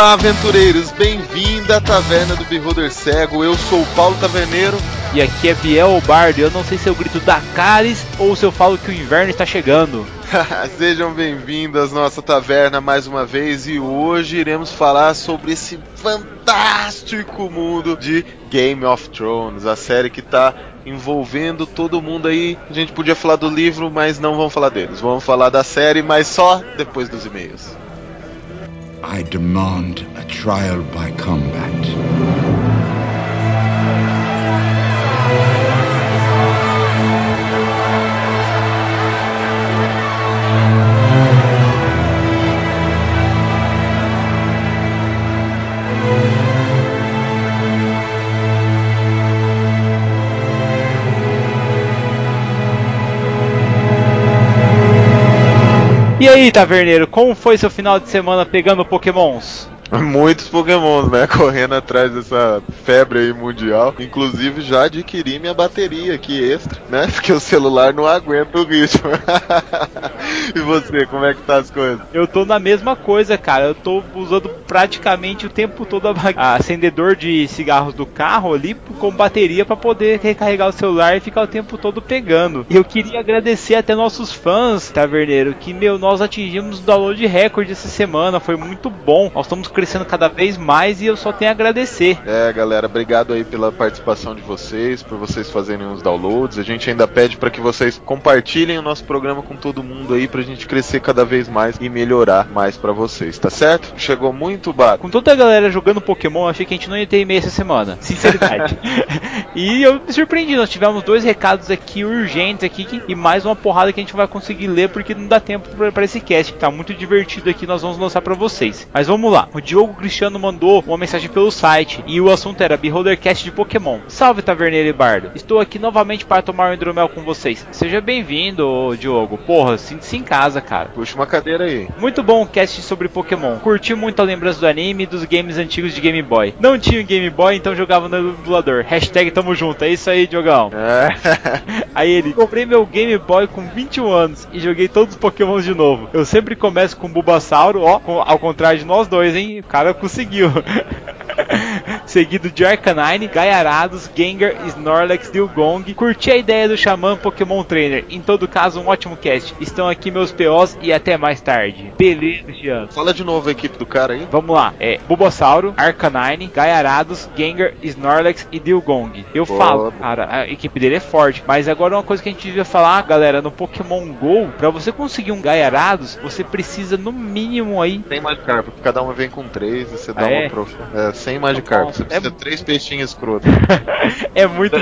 Olá, aventureiros! Bem-vindo à Taverna do Beholder Cego. Eu sou o Paulo Taverneiro. E aqui é Biel Bardo. Eu não sei se eu grito Dakaris ou se eu falo que o inverno está chegando. Sejam bem-vindos à nossa taverna mais uma vez e hoje iremos falar sobre esse fantástico mundo de Game of Thrones, a série que está envolvendo todo mundo aí. A gente podia falar do livro, mas não vamos falar deles. Vamos falar da série, mas só depois dos e-mails. I demand a trial by combat. E aí, taverneiro, como foi seu final de semana pegando pokémons? Muitos pokémons, né? Correndo atrás dessa febre aí mundial. Inclusive já adquiri minha bateria aqui extra, né? Porque o celular não aguenta o ritmo. e você, como é que tá as coisas? Eu tô na mesma coisa, cara. Eu tô usando praticamente o tempo todo a, acendedor de cigarros do carro ali com bateria para poder recarregar o celular e ficar o tempo todo pegando. Eu queria agradecer até nossos fãs, taverneiro, que meu, nós atingimos o download recorde essa semana. Foi muito bom. Nós estamos crescendo cada vez mais e eu só tenho a agradecer. É, galera, obrigado aí pela participação de vocês, por vocês fazerem os downloads. A gente ainda pede para que vocês compartilhem o nosso programa com todo mundo aí pra gente crescer cada vez mais e melhorar mais para vocês, tá certo? Chegou muito bar. Com toda a galera jogando Pokémon, achei que a gente não ia ter e-mail essa semana. Sinceridade. e eu me surpreendi, nós tivemos dois recados aqui urgentes aqui e mais uma porrada que a gente vai conseguir ler porque não dá tempo para esse cast, que tá muito divertido aqui, nós vamos lançar para vocês. Mas vamos lá. O Diogo Cristiano mandou uma mensagem pelo site e o assunto era Beholdercast de Pokémon. Salve Taverneiro e Bardo. Estou aqui novamente para tomar um hidromel com vocês. Seja bem-vindo, Diogo. Porra, sinta-se em casa, cara. Puxa uma cadeira aí. Muito bom o cast sobre Pokémon. Curti muito a lembrança do anime e dos games antigos de Game Boy. Não tinha Game Boy, então jogava no emulador. Hashtag tamo junto. É isso aí, Diogão. É. Aí ele, comprei meu Game Boy com 21 anos e joguei todos os Pokémons de novo. Eu sempre começo com Bulbasauro, ó, com- ao contrário de nós dois, hein? O cara conseguiu. Seguido de Arcanine, Gaiarados, Gengar, Snorlax, Dilgong. Curti a ideia do Xamã Pokémon Trainer. Em todo caso, um ótimo cast. Estão aqui meus POs e até mais tarde. Beleza, Jean. Fala de novo a equipe do cara aí. Vamos lá, é Bulbasauro, Arcanine, Gaiarados, Gengar, Snorlax e Dilgong. Eu Boa. falo, cara, a equipe dele é forte, mas agora uma coisa que a gente devia falar, galera, no Pokémon GO, pra você conseguir um Gaiarados, você precisa no mínimo aí Sem Magikarp, porque cada uma vem com três e você dá Ah, é? uma prof... É, sem Magikarp. Você precisa é- três peixinhos escrotos. é muito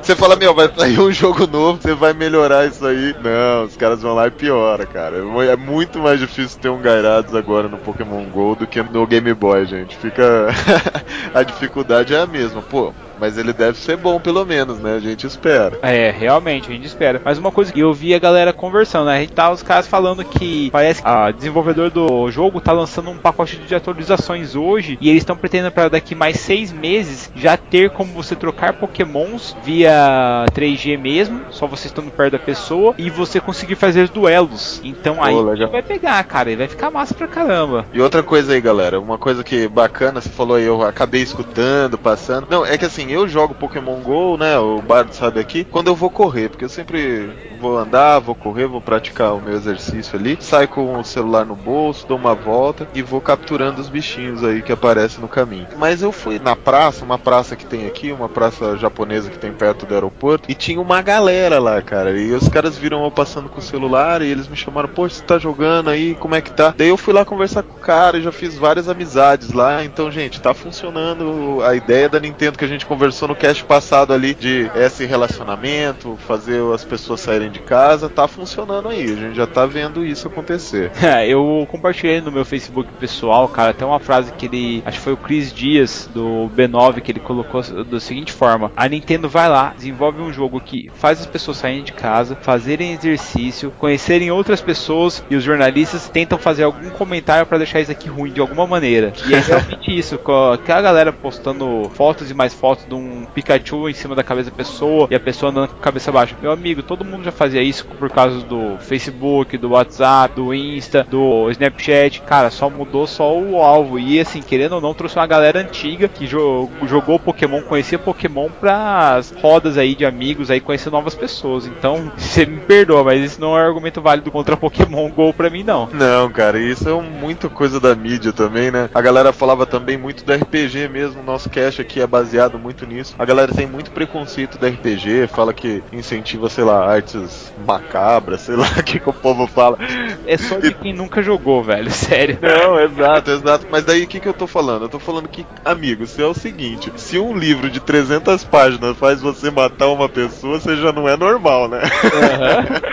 Você fala, meu, vai sair um jogo novo, você vai melhorar isso aí. Não, os caras vão lá e piora, cara. É muito mais difícil ter um Gyarados agora no Pokémon GO do que no Game Boy, gente. Fica. a dificuldade é a mesma, pô. Mas ele deve ser bom, pelo menos, né? A gente espera. É, realmente, a gente espera. Mas uma coisa que eu vi a galera conversando, né? A gente tá os caras falando que parece que a desenvolvedor do jogo tá lançando um pacote de atualizações hoje e eles estão pretendendo para daqui mais seis meses já ter como você trocar pokémons via 3G mesmo, só você estando perto da pessoa e você conseguir fazer duelos. Então aí legal. vai pegar, cara, e vai ficar massa pra caramba. E outra coisa aí, galera, uma coisa que bacana, você falou aí, eu acabei escutando, passando. Não, é que assim, eu jogo Pokémon GO, né? O Bardo sabe aqui, quando eu vou correr, porque eu sempre vou andar, vou correr, vou praticar o meu exercício ali, saio com o celular no bolso, dou uma volta e vou capturando os bichinhos aí que aparecem no caminho. Mas eu fui na praça, uma praça que tem aqui, uma praça japonesa que tem perto do aeroporto, e tinha uma galera lá, cara. E os caras viram eu passando com o celular e eles me chamaram, pô, você tá jogando aí, como é que tá? Daí eu fui lá conversar com o cara e já fiz várias amizades lá. Então, gente, tá funcionando a ideia da Nintendo que a gente conversou no cast passado ali de esse relacionamento, fazer as pessoas saírem de casa, tá funcionando aí. A gente já tá vendo isso acontecer. É, eu compartilhei no meu Facebook pessoal, cara, tem uma frase que ele, acho que foi o Chris Dias do B9 que ele colocou da seguinte forma: A Nintendo vai lá, desenvolve um jogo que faz as pessoas saírem de casa, fazerem exercício, conhecerem outras pessoas e os jornalistas tentam fazer algum comentário para deixar isso aqui ruim de alguma maneira. E é realmente isso, com aquela galera postando fotos e mais fotos foto de um Pikachu em cima da cabeça da pessoa e a pessoa andando com a cabeça baixa. Meu amigo, todo mundo já fazia isso por causa do Facebook, do WhatsApp, do Insta, do Snapchat. Cara, só mudou só o alvo. E assim, querendo ou não, trouxe uma galera antiga que jogou Pokémon, conhecia Pokémon pras rodas aí de amigos aí conhecer novas pessoas. Então, você me perdoa, mas isso não é um argumento válido contra Pokémon GO pra mim, não. Não, cara, isso é muito coisa da mídia também, né? A galera falava também muito do RPG mesmo, nosso cast aqui é baseado muito nisso. A galera tem muito preconceito do RPG, fala que incentiva, sei lá, artes macabras, sei lá o que, que o povo fala. É só de quem nunca jogou, velho, sério. Não, exato, exato. Mas daí o que, que eu tô falando? Eu tô falando que, amigo, se é o seguinte: se um livro de 300 páginas faz você matar uma pessoa, você já não é normal, né? Uhum.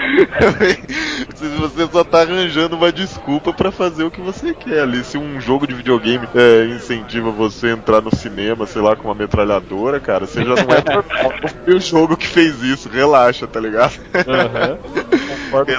você só tá arranjando uma desculpa para fazer o que você quer ali. Se um jogo de videogame é, incentiva você a entrar no cinema, sei lá, com uma metralhadora, cara, você já não é normal. Foi o jogo que fez isso, relaxa, tá ligado? Uhum. Concordo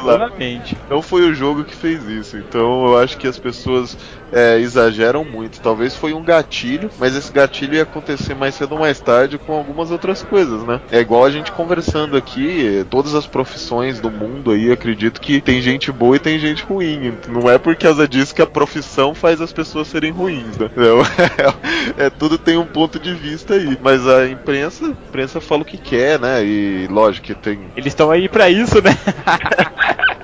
Não foi o jogo que fez isso. Então eu acho que as pessoas é, exageram muito. Talvez foi um gatilho, mas esse gatilho ia acontecer mais cedo ou mais tarde com algumas outras coisas, né? É igual a gente conversando aqui, todas as profissões do mundo aí, acredito que tem gente boa e tem gente ruim. Não é por causa disso que a profissão faz as pessoas serem ruins, né? É, é, tudo tem um ponto de vista aí. Mas a imprensa, a imprensa fala o que quer, né? E lógico que tem. Eles estão aí para isso, né?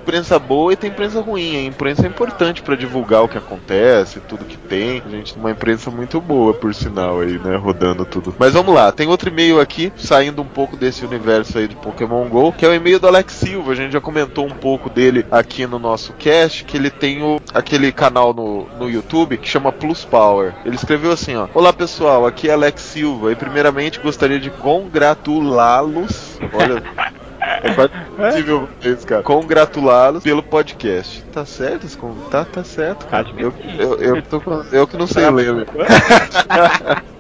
imprensa boa e tem imprensa ruim. A imprensa é importante para divulgar o que acontece, tudo que tem. A gente tem uma imprensa muito boa, por sinal, aí, né? Rodando tudo. Mas vamos lá, tem outro e-mail aqui, saindo um pouco desse universo aí de Pokémon GO, que é o e-mail do Alex Silva. A gente já comentou um pouco dele aqui no nosso cast, que ele tem o, aquele canal no, no YouTube que chama Plus Power. Ele escreveu assim, ó. Olá pessoal, aqui é Alex Silva e primeiramente gostaria de congratulá-los. Olha. É quase impossível isso, cara. Congratulá-los pelo podcast. Tá certo? Tá, tá certo, cara. Eu, eu, eu, tô, eu que não sei ler.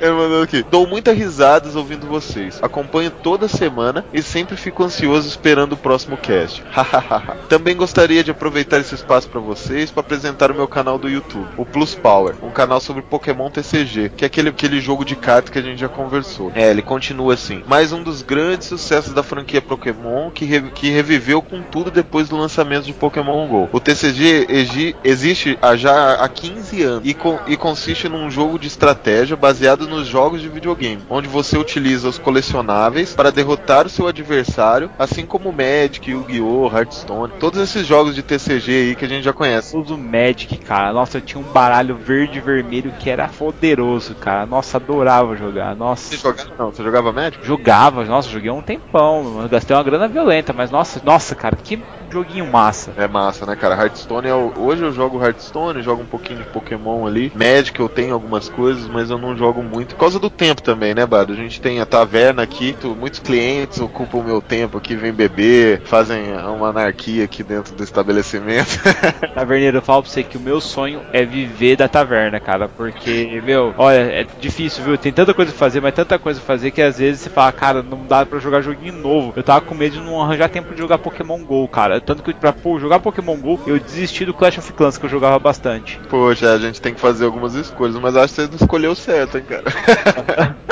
Ele mandou aqui. Dou muitas risadas ouvindo vocês. Acompanho toda semana e sempre fico ansioso esperando o próximo cast. Também gostaria de aproveitar esse espaço para vocês para apresentar o meu canal do YouTube, o Plus Power, um canal sobre Pokémon TCG, que é aquele, aquele jogo de cartas que a gente já conversou. É, ele continua assim. Mais um dos grandes sucessos da franquia Pokémon que, re, que reviveu com tudo depois do lançamento de Pokémon GO. O TCG existe há já há 15 anos e, com, e consiste num jogo de estratégia baseado nos jogos de videogame, onde você utiliza os colecionáveis para derrotar o seu adversário, assim como Magic, Yu-Gi-Oh!, Hearthstone, todos esses jogos de TCG aí que a gente já conhece. Uso Magic, cara. Nossa, eu tinha um baralho verde e vermelho que era poderoso, cara. Nossa, adorava jogar. Nossa. Você jogava não? Você jogava Magic? Jogava, nossa, joguei um tempão. Eu gastei uma grana violenta, mas nossa, nossa, cara, que joguinho massa. É massa, né, cara? Hearthstone é o... hoje eu jogo Hearthstone, jogo um pouquinho de Pokémon ali. Magic eu tenho algumas coisas, mas eu não jogo muito. Por causa do tempo também, né, Bado? A gente tem a taverna aqui, tu, muitos clientes ocupam o meu tempo aqui, vêm beber, fazem uma anarquia aqui dentro do estabelecimento. Taverneiro, eu falo pra você que o meu sonho é viver da taverna, cara, porque, meu, olha, é difícil, viu? Tem tanta coisa pra fazer, mas tanta coisa pra fazer que às vezes você fala, cara, não dá pra jogar joguinho novo. Eu tava com medo de não arranjar tempo de jogar Pokémon GO, cara. Tanto que pra pô, jogar Pokémon GO, eu desisti do Clash of Clans, que eu jogava bastante. Poxa, a gente tem que fazer algumas escolhas, mas acho que você não escolheu certo, hein, cara.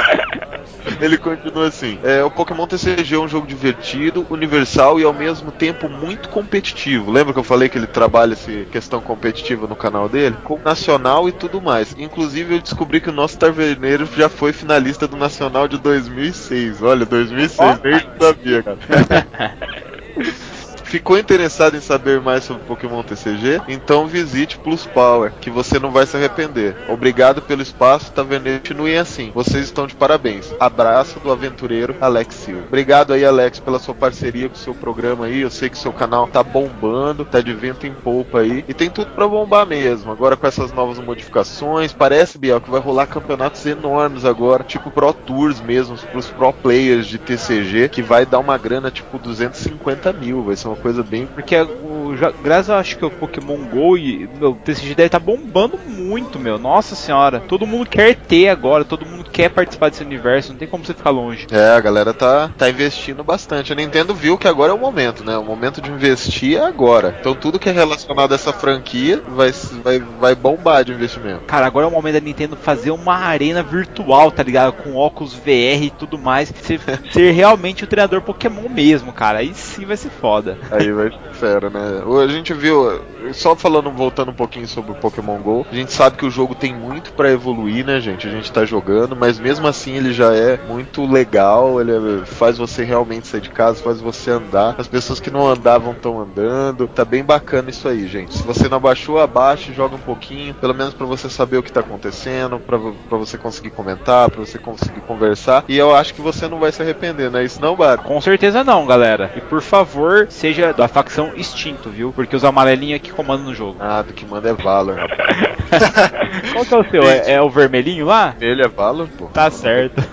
Ele continua assim: é, o Pokémon TCG é um jogo divertido, universal e ao mesmo tempo muito competitivo. Lembra que eu falei que ele trabalha essa questão competitiva no canal dele? Com nacional e tudo mais. Inclusive, eu descobri que o nosso taverneiro já foi finalista do Nacional de 2006. Olha, 2006, oh, nem sabia, cara. Ficou interessado em saber mais sobre Pokémon TCG? Então visite Plus Power, que você não vai se arrepender. Obrigado pelo espaço, Taverneiro. Continuem assim. Vocês estão de parabéns. Abraço do aventureiro Alex Silva. Obrigado aí, Alex, pela sua parceria com o seu programa aí. Eu sei que seu canal tá bombando, tá de vento em polpa aí. E tem tudo para bombar mesmo. Agora com essas novas modificações, parece, Biel, que vai rolar campeonatos enormes agora, tipo Pro Tours mesmo, pros pro players de TCG, que vai dar uma grana tipo 250 mil. Vai ser uma coisa bem. Porque o, já, graças a acho que o Pokémon GO e meu, o TCG deve tá bombando muito, meu. Nossa senhora. Todo mundo quer ter agora, todo mundo quer participar desse universo, não tem como você ficar longe. É, a galera tá, tá investindo bastante. A Nintendo viu que agora é o momento, né? O momento de investir é agora. Então tudo que é relacionado a essa franquia vai, vai, vai bombar de investimento. Cara, agora é o momento da Nintendo fazer uma arena virtual, tá ligado? Com óculos VR e tudo mais. Ser, ser realmente o treinador Pokémon mesmo, cara. Aí sim vai ser foda. Aí vai fera, né? A gente viu, só falando, voltando um pouquinho sobre o Pokémon GO, a gente sabe que o jogo tem muito para evoluir, né, gente? A gente tá jogando, mas mesmo assim ele já é muito legal, ele é, faz você realmente sair de casa, faz você andar. As pessoas que não andavam estão andando. Tá bem bacana isso aí, gente. Se você não abaixou, abaixe, joga um pouquinho, pelo menos para você saber o que tá acontecendo, para você conseguir comentar, para você conseguir conversar. E eu acho que você não vai se arrepender, não é isso não, Bar? Com certeza não, galera. E por favor, seja da facção Extinto, viu? Porque os amarelinhos aqui comandam no jogo. Ah, do que manda é Valor, rapaz. Qual que é o seu? É, é o vermelhinho lá? Ele é Valor, pô. Tá certo.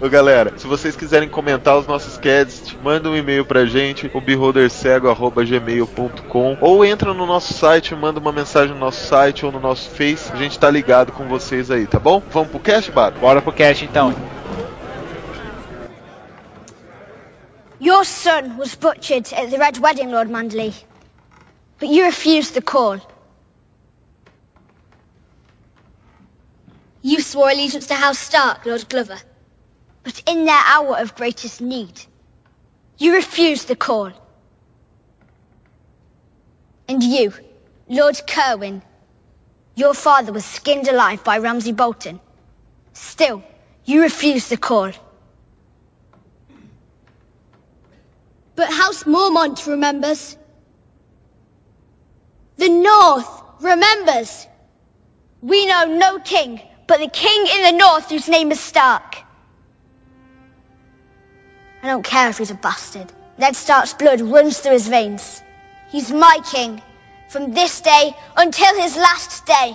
Ô, galera, se vocês quiserem comentar os nossos casts, manda um e-mail pra gente, o beholdercego.gmail.com ou entra no nosso site, manda uma mensagem no nosso site ou no nosso Face. A gente tá ligado com vocês aí, tá bom? Vamos pro cast, Bado? Bora pro cast então. Your son was butchered at the Red Wedding, Lord Mandley. But you refused the call. You swore allegiance to House Stark, Lord Glover. But in their hour of greatest need, you refused the call. And you, Lord Kerwin, your father was skinned alive by Ramsay Bolton. Still, you refused the call. But House Mormont remembers. The North remembers. We know no king but the king in the North whose name is Stark. I don't care if he's a bastard. Ned Stark's blood runs through his veins. He's my king from this day until his last day.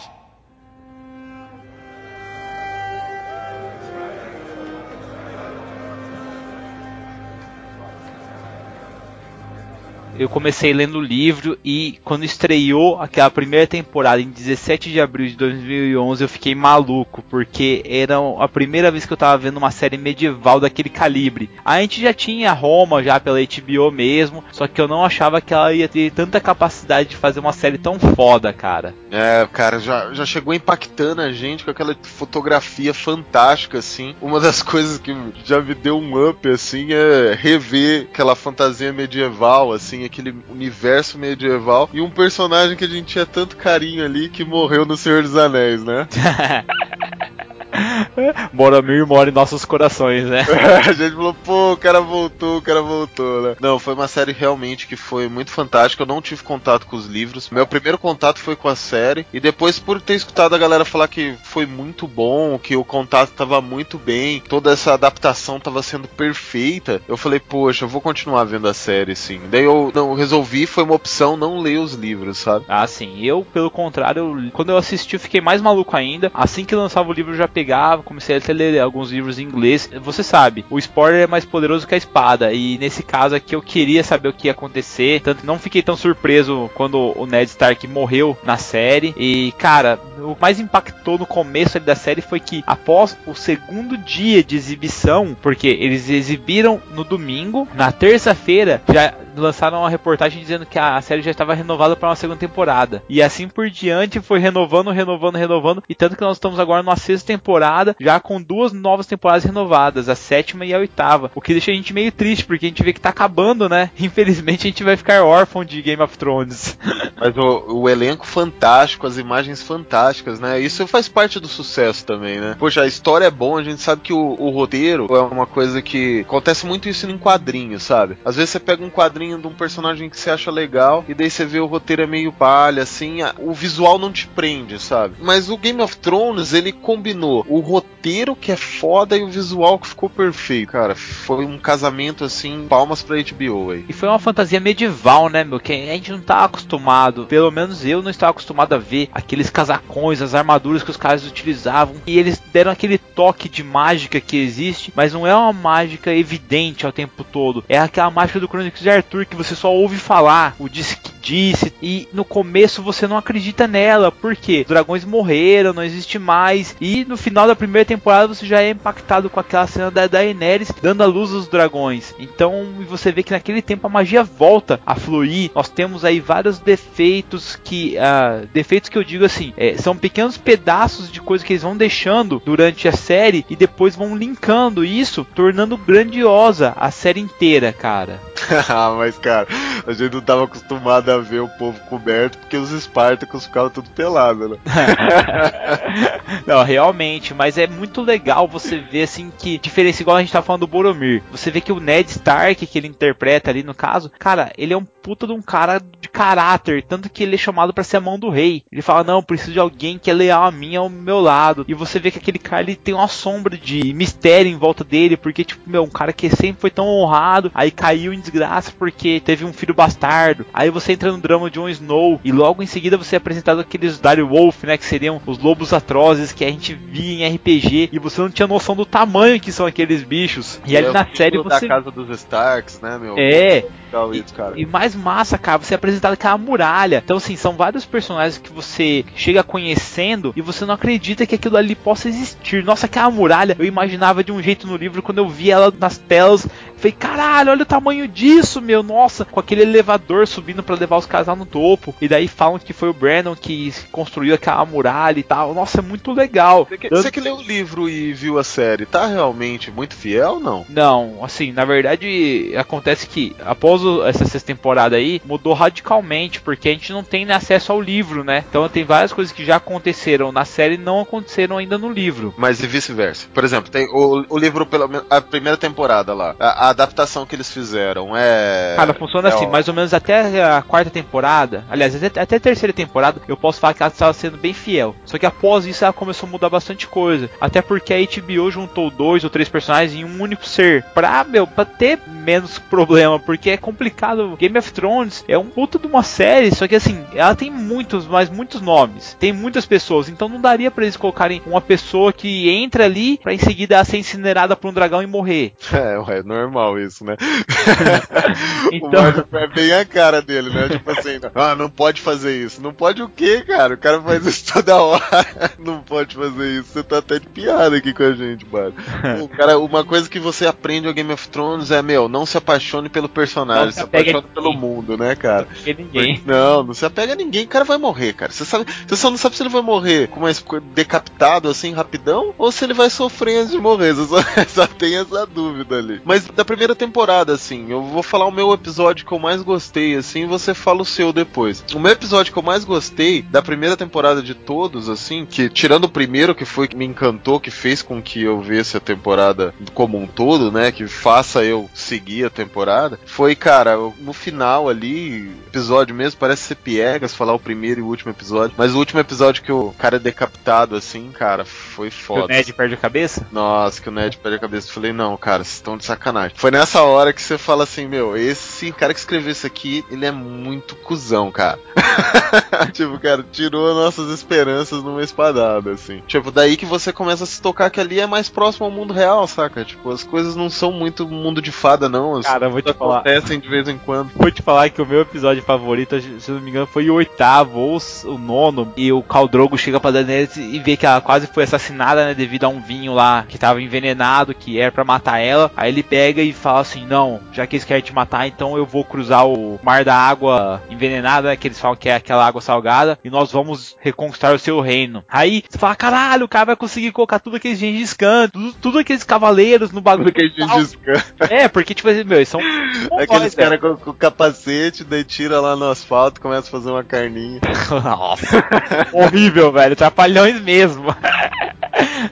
Eu comecei lendo o livro e quando estreou aquela primeira temporada em 17 de abril de 2011 eu fiquei maluco porque era a primeira vez que eu tava vendo uma série medieval daquele calibre. A gente já tinha Roma já pela HBO mesmo, só que eu não achava que ela ia ter tanta capacidade de fazer uma série tão foda, cara. É, cara, já, já chegou impactando a gente com aquela fotografia fantástica, assim. Uma das coisas que já me deu um up, assim, é rever aquela fantasia medieval, assim, aquele universo medieval e um personagem que a gente tinha tanto carinho ali que morreu no Senhor dos Anéis, né? Boromir mora em nossos corações, né? a gente falou, pô, o cara voltou, o cara voltou, né? Não, foi uma série realmente que foi muito fantástica. Eu não tive contato com os livros. Meu primeiro contato foi com a série. E depois, por ter escutado a galera falar que foi muito bom, que o contato tava muito bem, toda essa adaptação tava sendo perfeita, eu falei, poxa, eu vou continuar vendo a série, sim. Daí eu não resolvi, foi uma opção não ler os livros, sabe? Ah, sim. Eu, pelo contrário, eu, quando eu assisti, eu fiquei mais maluco ainda. Assim que lançava o livro, eu já pegava, comecei a ler alguns livros em inglês. Você sabe, o spoiler é mais poderoso que a espada. E nesse caso aqui eu queria saber o que ia acontecer. Tanto não fiquei tão surpreso quando o Ned Stark morreu na série. E, cara, o mais impactou no começo da série foi que após o segundo dia de exibição, porque eles exibiram no domingo, na terça-feira já lançaram uma reportagem dizendo que a série já estava renovada para uma segunda temporada. E assim por diante foi renovando, renovando, renovando. E tanto que nós estamos agora numa sexta temporada, já com duas novas temporadas renovadas, a sétima e a oitava. O que deixa a gente meio triste, porque a gente vê que tá acabando, né? Infelizmente a gente vai ficar órfão de Game of Thrones. Mas o, o elenco fantástico, as imagens fantásticas, né? Isso faz parte do sucesso também, né? Poxa, a história é bom, a gente sabe que o, o roteiro é uma coisa que acontece muito isso em quadrinhos, sabe? Às vezes você pega um quadrinho de um personagem que você acha legal e daí você vê o roteiro é meio palha, assim, o visual não te prende, sabe? Mas o Game of Thrones, ele combinou o roteiro que é foda e o visual que ficou perfeito. Cara, foi um casamento, assim, palmas pra HBO aí. E foi uma fantasia medieval, né, meu? Que a gente não tá acostumado, pelo menos eu não estava acostumado a ver aqueles casacões, as armaduras que os caras utilizavam. E eles deram aquele toque de mágica que existe, mas não é uma mágica evidente ao tempo todo. É aquela mágica do Chronicles de Arthur que você só ouve falar, o disse que disse, e no começo você não acredita nela, porque dragões morreram, não existe mais, e no final da primeira temporada você já é impactado com aquela cena da Daenerys dando a luz aos dragões. Então você vê que naquele tempo a magia volta a fluir. Nós temos aí vários defeitos que, uh, defeitos que eu digo assim, é, são pequenos pedaços de coisa que eles vão deixando durante a série e depois vão linkando isso, tornando grandiosa a série inteira, cara. ah, mas cara, a gente não tava acostumado a ver o povo coberto porque os Espartacos ficavam tudo pelado, né? não, realmente, mas é muito legal você ver assim que diferença igual a gente tá falando do Boromir. Você vê que o Ned Stark que ele interpreta ali no caso, cara, ele é um puta de um cara de caráter, tanto que ele é chamado para ser a mão do rei. Ele fala: "Não, preciso de alguém que é leal a mim ao meu lado". E você vê que aquele cara ele tem uma sombra de mistério em volta dele, porque tipo, meu, um cara que sempre foi tão honrado, aí caiu em desgraça porque teve um filho bastardo. Aí você entra no drama de Jon Snow e logo em seguida você é apresentado aqueles Dire Wolf, né, que seriam os lobos atrozes que a gente via em RPG e você não tinha noção do tamanho que são aqueles bichos. E, e ali é na série você da casa dos Starks, né, meu? É. Isso, e, e, mais massa, cara, você é apresentado aquela muralha. Então, assim, são vários personagens que você chega conhecendo e você não acredita que aquilo ali possa existir. Nossa, aquela muralha eu imaginava de um jeito no livro quando eu vi ela nas telas. Falei, caralho, olha o tamanho disso, meu. Nossa, com aquele elevador subindo para levar os caras lá no topo. E daí falam que foi o Brandon que construiu aquela muralha e tal. Nossa, é muito legal. Você que, você que leu o livro e viu a série, tá realmente muito fiel ou não? Não, assim, na verdade, acontece que após essa sexta temporada aí, mudou radicalmente, porque a gente não tem acesso ao livro, né? Então tem várias coisas que já aconteceram na série e não aconteceram ainda no livro. Mas e vice-versa. Por exemplo, tem o, o livro, pela a primeira temporada lá, a, a adaptação que eles fizeram é. Cara, funciona é assim, mais ou menos até a quarta temporada, aliás, até, até a terceira temporada, eu posso falar que ela estava sendo bem fiel. Só que após isso ela começou a mudar bastante coisa. Até porque a HBO juntou dois ou três personagens em um único ser. Pra, meu, pra ter menos problema, porque é complicado. Game of Thrones é um puta de uma série, só que assim, ela tem muitos, mas muitos nomes. Tem muitas pessoas, então não daria para eles colocarem uma pessoa que entra ali para em seguida ser incinerada por um dragão e morrer. É, é normal isso, né? então... É bem a cara dele, né? Tipo assim, ah, não pode fazer isso. Não pode o quê, cara? O cara faz isso toda hora. Não pode fazer isso. Você tá até de piada aqui com a gente, mano. O cara, uma coisa que você aprende ao Game of Thrones é, meu, não se apaixone pelo personagem, se, se apaixone pelo mundo, né, cara? Não ninguém. Não, não se apega a ninguém, o cara vai morrer, cara. Você sabe, você só não sabe se ele vai morrer com mais decapitado assim rapidão ou se ele vai sofrer antes de morrer. Você só, só tem essa dúvida ali. Mas da primeira temporada, assim, eu vou falar o meu episódio que eu mais gostei, assim, e você fala o seu depois. O meu episódio que eu mais gostei da primeira temporada de todos, assim, que tirando o primeiro que foi que me encantou, que fez com que eu visse a temporada como um todo, né, que faça eu seguir a temporada, foi, cara, no final ali, episódio mesmo, parece ser piegas falar o primeiro e o último episódio, mas o último episódio que o cara é decapitado, assim, cara, foi foda. Que o Ned perde a cabeça? Nossa, que o Ned perde a cabeça. Eu falei, não, cara, vocês estão de sacanagem. Foi nessa hora que você fala assim, meu, esse cara que escreveu isso aqui, ele é muito cuzão, cara. tipo, cara, tirou nossas esperanças numa espadada, assim. Tipo, daí que você começa a se tocar que ali é mais próximo ao mundo real, saca? Tipo, as coisas não são muito mundo de fada, não. Cara, vou te falar. acontecem de vez em quando. Vou te falar que o meu episódio favorito, se não me engano, foi o oitavo ou o nono. E o Caldrogo chega pra Daenerys e vê que ela quase foi assassinada, né? Devido a um vinho lá que tava envenenado, que era para matar ela. Aí ele pega e fala assim: Não, já que eles querem te matar, então eu vou cruzar o mar da água envenenada, que eles falam que é aquela água salgada, e nós vamos reconquistar o seu reino. Aí você fala: Caralho, o cara vai conseguir colocar tudo aqueles Gengis Khan, tudo, tudo aqueles cavaleiros no bagulho. Tudo aqueles Gengis Khan. É, porque, tipo assim, meu, eles são. Aqueles caras com, com capacete, daí tira lá no asfalto, começa a fazer uma carninha. Nossa, horrível, velho. Trapalhões mesmo.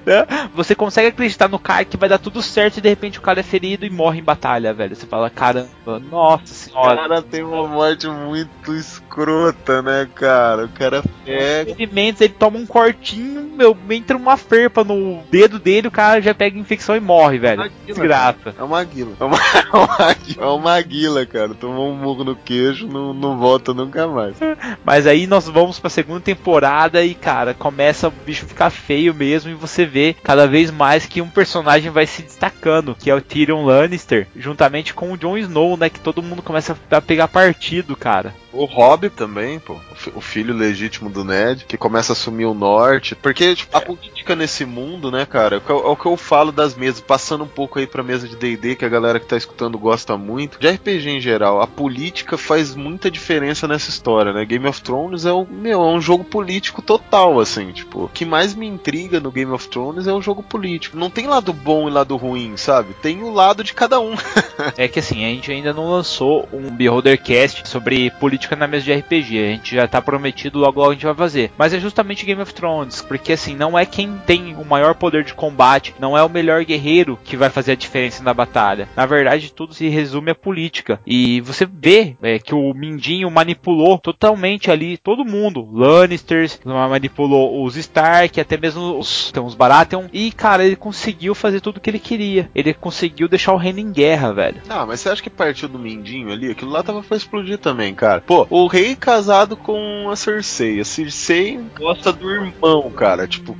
Né? Você consegue acreditar no cara que vai dar tudo certo e de repente o cara é ferido e morre em batalha, velho. Você fala, caramba, nossa senhora. O cara tem uma morte muito escura escrota, né, cara? O cara pega. Alimentos, ele toma um cortinho, meu, entra uma ferpa no dedo dele, o cara já pega infecção e morre, velho. Desgraça. É uma guila. É uma, é uma, é uma guila, cara. Tomou um murro no queijo, não, não volta nunca mais. Mas aí nós vamos pra segunda temporada e, cara, começa o bicho ficar feio mesmo e você vê cada vez mais que um personagem vai se destacando, que é o Tyrion Lannister, juntamente com o Jon Snow, né? Que todo mundo começa a pegar partido, cara. O Hobbit também, pô, o filho legítimo do Ned, que começa a assumir o norte. Porque tipo, a política nesse mundo, né, cara, é o que eu falo das mesas, passando um pouco aí pra mesa de DD, que a galera que tá escutando gosta muito. De RPG em geral, a política faz muita diferença nessa história, né? Game of Thrones é, o, meu, é um jogo político total, assim, tipo. O que mais me intriga no Game of Thrones é o jogo político. Não tem lado bom e lado ruim, sabe? Tem o lado de cada um. é que assim, a gente ainda não lançou um Beholdercast sobre política na mesa de RPG. A gente já tá prometido, logo logo a gente vai fazer. Mas é justamente Game of Thrones, porque assim, não é quem tem o maior poder de combate, não é o melhor guerreiro que vai fazer a diferença na batalha. Na verdade, tudo se resume à política. E você vê é, que o Mindinho manipulou totalmente ali todo mundo. Lannisters, manipulou os Stark, até mesmo os, então, os Baratheon. E, cara, ele conseguiu fazer tudo o que ele queria. Ele conseguiu deixar o reino em guerra, velho. Ah, mas você acha que partiu do Mindinho ali? Aquilo lá tava pra explodir também, cara. Pô, o rei casado com a Cersei. A Cersei gosta do irmão, cara. Tipo.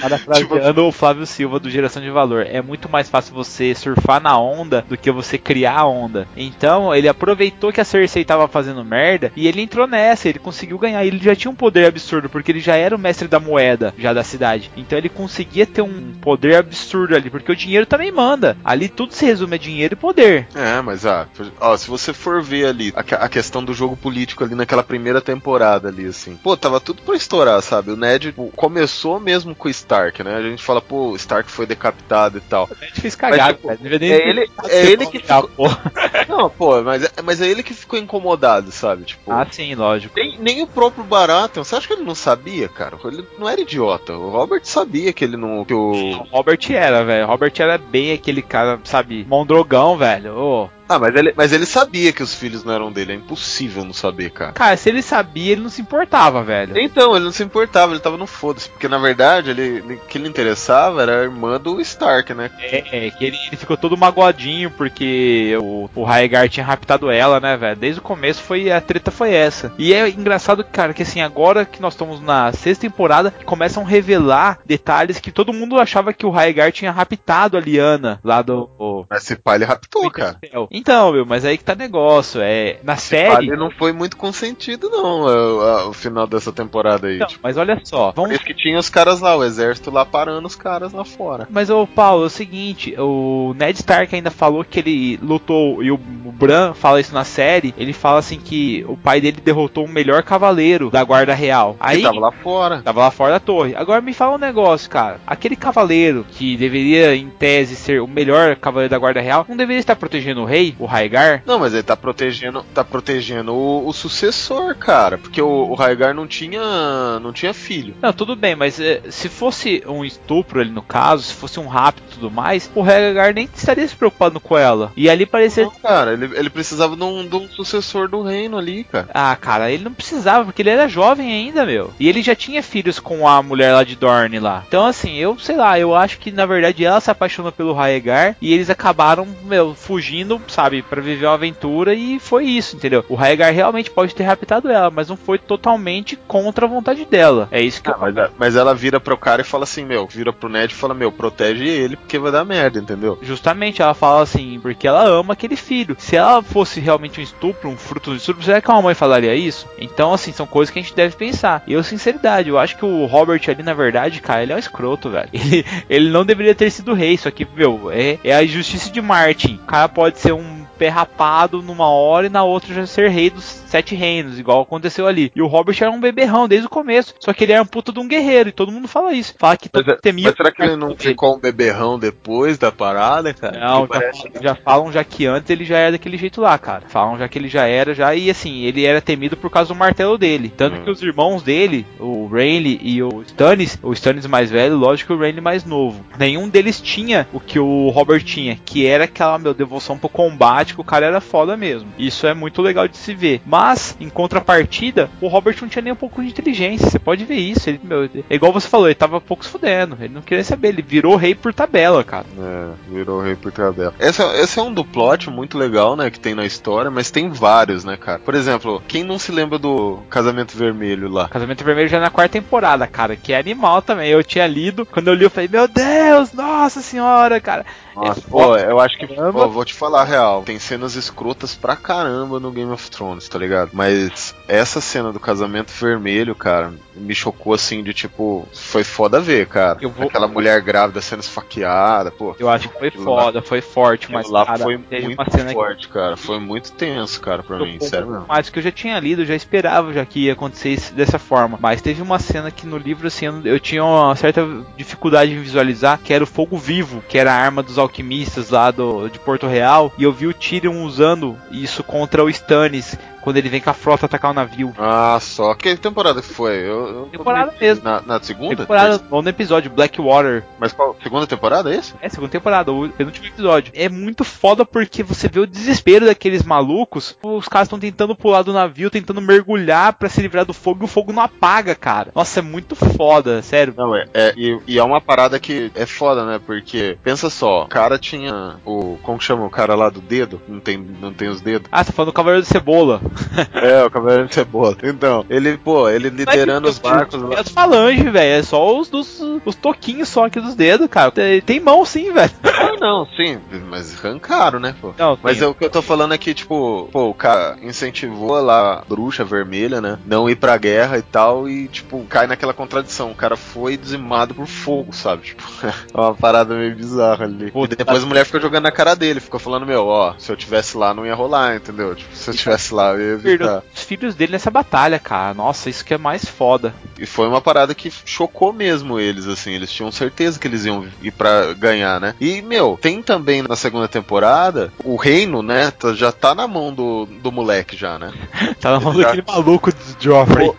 Parafraseando tipo... o Flávio Silva do Geração de Valor, é muito mais fácil você surfar na onda do que você criar a onda. Então, ele aproveitou que a Cersei tava fazendo merda e ele entrou nessa, ele conseguiu ganhar. Ele já tinha um poder absurdo, porque ele já era o mestre da moeda, já da cidade. Então, ele conseguia ter um poder absurdo ali, porque o dinheiro também manda. Ali tudo se resume a dinheiro e poder. É, mas ah, ó, se você for ver ali a, a questão do jogo político ali naquela primeira temporada ali, assim, pô, tava tudo pra estourar, sabe? O Ned começou mesmo com o Stark, né? A gente fala, pô, Stark foi decapitado e tal. A gente fez cagado, mas, tipo, É ele, é ele que ficou... Não, pô, mas, é, mas é ele que ficou incomodado, sabe? Tipo, ah, sim, lógico. Nem, nem o próprio Baratheon, você acha que ele não sabia, cara? Ele não era idiota. O Robert sabia que ele não. Que o... o Robert era, velho. Robert era bem aquele cara, sabe, mondrogão, velho. Oh. Ah, mas ele, mas ele sabia que os filhos não eram dele. É impossível não saber, cara. Cara, se ele sabia, ele não se importava, velho. Então, ele não se importava, ele tava no foda-se. Porque na verdade, ele, que ele interessava era a irmã do Stark, né? É, é que ele, ele ficou todo magoadinho porque o, o Raegar tinha raptado ela, né, velho? Desde o começo foi a treta foi essa. E é engraçado, cara, que assim, agora que nós estamos na sexta temporada, começam a revelar detalhes que todo mundo achava que o Raegar tinha raptado a Liana lá do. O... Mas esse pai ele raptou, cara. Então, meu, mas aí que tá negócio. É, na Esse série. não foi muito consentido, não, o, o final dessa temporada aí. Então, tipo, mas olha só. Vamos... Por isso que tinha os caras lá, o exército lá parando os caras lá fora. Mas, ô Paulo, é o seguinte: o Ned Stark ainda falou que ele lutou, e o Bran fala isso na série. Ele fala assim que o pai dele derrotou o melhor cavaleiro da Guarda Real. Aí. Ele tava lá fora. Tava lá fora da torre. Agora me fala um negócio, cara. Aquele cavaleiro que deveria, em tese, ser o melhor cavaleiro da Guarda Real, não deveria estar protegendo o rei? O Raigar? Não, mas ele tá protegendo, tá protegendo o, o sucessor, cara, porque o, o Raigar não tinha, não tinha filho. Não, tudo bem, mas eh, se fosse um estupro ali no caso, se fosse um rapto e tudo mais, o Raigar nem estaria se preocupando com ela. E ali parecia. Não, cara, ele, ele precisava de um, de um sucessor do reino ali, cara. Ah, cara, ele não precisava, porque ele era jovem ainda, meu. E ele já tinha filhos com a mulher lá de Dorne lá. Então, assim, eu sei lá, eu acho que na verdade ela se apaixonou pelo Rhaegar e eles acabaram, meu, fugindo, sabe? para viver uma aventura e foi isso, entendeu? O Rhaegar realmente pode ter raptado ela, mas não foi totalmente contra a vontade dela. É isso que ah, eu... mas, mas ela vira pro cara e fala assim, meu, vira pro Ned e fala, meu, protege ele porque vai dar merda, entendeu? Justamente, ela fala assim, porque ela ama aquele filho. Se ela fosse realmente um estupro, um fruto do estupro, será que uma mãe falaria isso? Então, assim, são coisas que a gente deve pensar. E eu, sinceridade, eu acho que o Robert ali, na verdade, cara, ele é um escroto, velho. Ele, ele não deveria ter sido rei, só que, meu, é, é a justiça de Martin. O cara pode ser um pé rapado numa hora e na outra já ser rei dos sete reinos, igual aconteceu ali. E o Robert era um beberrão desde o começo, só que ele era um puta de um guerreiro e todo mundo fala isso. Fala que mas, é, temia. Mas será que ele não ficou um beberrão depois da parada, cara? Não, já, parece... já, falam já que antes ele já era daquele jeito lá, cara. Falam já que ele já era já e assim, ele era temido por causa do martelo dele. Tanto hum. que os irmãos dele, o Rayleigh e o Stannis, o Stannis mais velho, lógico que o Rayleigh mais novo. Nenhum deles tinha o que o Robert tinha, que era aquela, meu, devoção pro combate que o cara era foda mesmo. Isso é muito legal de se ver. Mas, em contrapartida, o Robert não tinha nem um pouco de inteligência. Você pode ver isso. Ele, meu, é igual você falou, ele tava pouco se fudendo. Ele não queria saber. Ele virou rei por tabela, cara. É, virou rei por tabela. Esse, é- esse é um do plot muito legal, né? Que tem na história, mas tem vários, né, cara? Por exemplo, quem não se lembra do Casamento Vermelho lá? Casamento Vermelho já é na quarta temporada, cara, que é animal também. Eu tinha lido, quando eu li, eu falei, meu Deus, nossa senhora, cara. Nossa, É pô, eu acho que. Pô, vou te falar a real. Tem cenas escrotas pra caramba no Game of Thrones, tá ligado? Mas essa cena do casamento vermelho, cara, me chocou assim de tipo. Foi foda ver, cara. Eu vou- Aquela mulher grávida sendo esfaqueada, pô. Eu acho que foi lá- foda, foi forte, mas lá cara, foi muito uma cena que forte, cara. Foi muito tenso, cara, pra mim, tocou sério mesmo. mais que eu já tinha lido, eu já esperava já que ia acontecer isso dessa forma. Mas teve uma cena que no livro assim eu, eu tinha uma certa dificuldade em visualizar, que era o fogo vivo, que era a arma dos alquimistas lá do, de Porto Real, e eu vi o Tyrion usando isso contra o Stannis quando ele vem com a frota atacar o navio. Ah, só. Que temporada que foi? Eu, eu- Temporada mesmo. Na, na segunda? Temporada, nono episódio, Blackwater. Mas qual? Segunda temporada é esse? É, segunda temporada, o penúltimo episódio. É muito foda porque você vê o desespero daqueles malucos. Os caras estão tentando pular do navio, tentando mergulhar pra se livrar do fogo e o fogo não apaga, cara. Nossa, é muito foda, sério. Não, é, é e, e é uma parada que é foda, né? Porque, pensa só, o cara tinha o. Como que chama o cara lá do dedo? Não tem, não tem os dedos? Ah, você tá falando do Cavaleiro de Cebola. É, o Cavaleiro de Cebola. Então, ele, pô, ele liderando os barcos É as falanges, velho. É só os, dos, os toquinhos só aqui dos dedos, cara. Tem, tem mão sim, velho. Ah, não, sim, mas arrancaram, né, pô? Não, Mas é o que eu tô falando é que, tipo, pô, o cara incentivou lá a bruxa vermelha, né? Não ir pra guerra e tal, e, tipo, cai naquela contradição. O cara foi dizimado por fogo, sabe? Tipo, é uma parada meio bizarra ali. E depois a mulher ficou jogando na cara dele, ficou falando, meu, ó, se eu tivesse lá não ia rolar, entendeu? Tipo, se eu tivesse lá, Perdeu evitar. os filhos dele nessa batalha, cara. Nossa, isso que é mais foda. E foi uma parada que chocou mesmo eles, assim. Eles tinham certeza que eles iam ir pra ganhar, né? E, meu, tem também na segunda temporada o reino, né? tá- Já tá na mão do, do moleque já, né? Tá na mão Já- daquele maluco do Joffrey.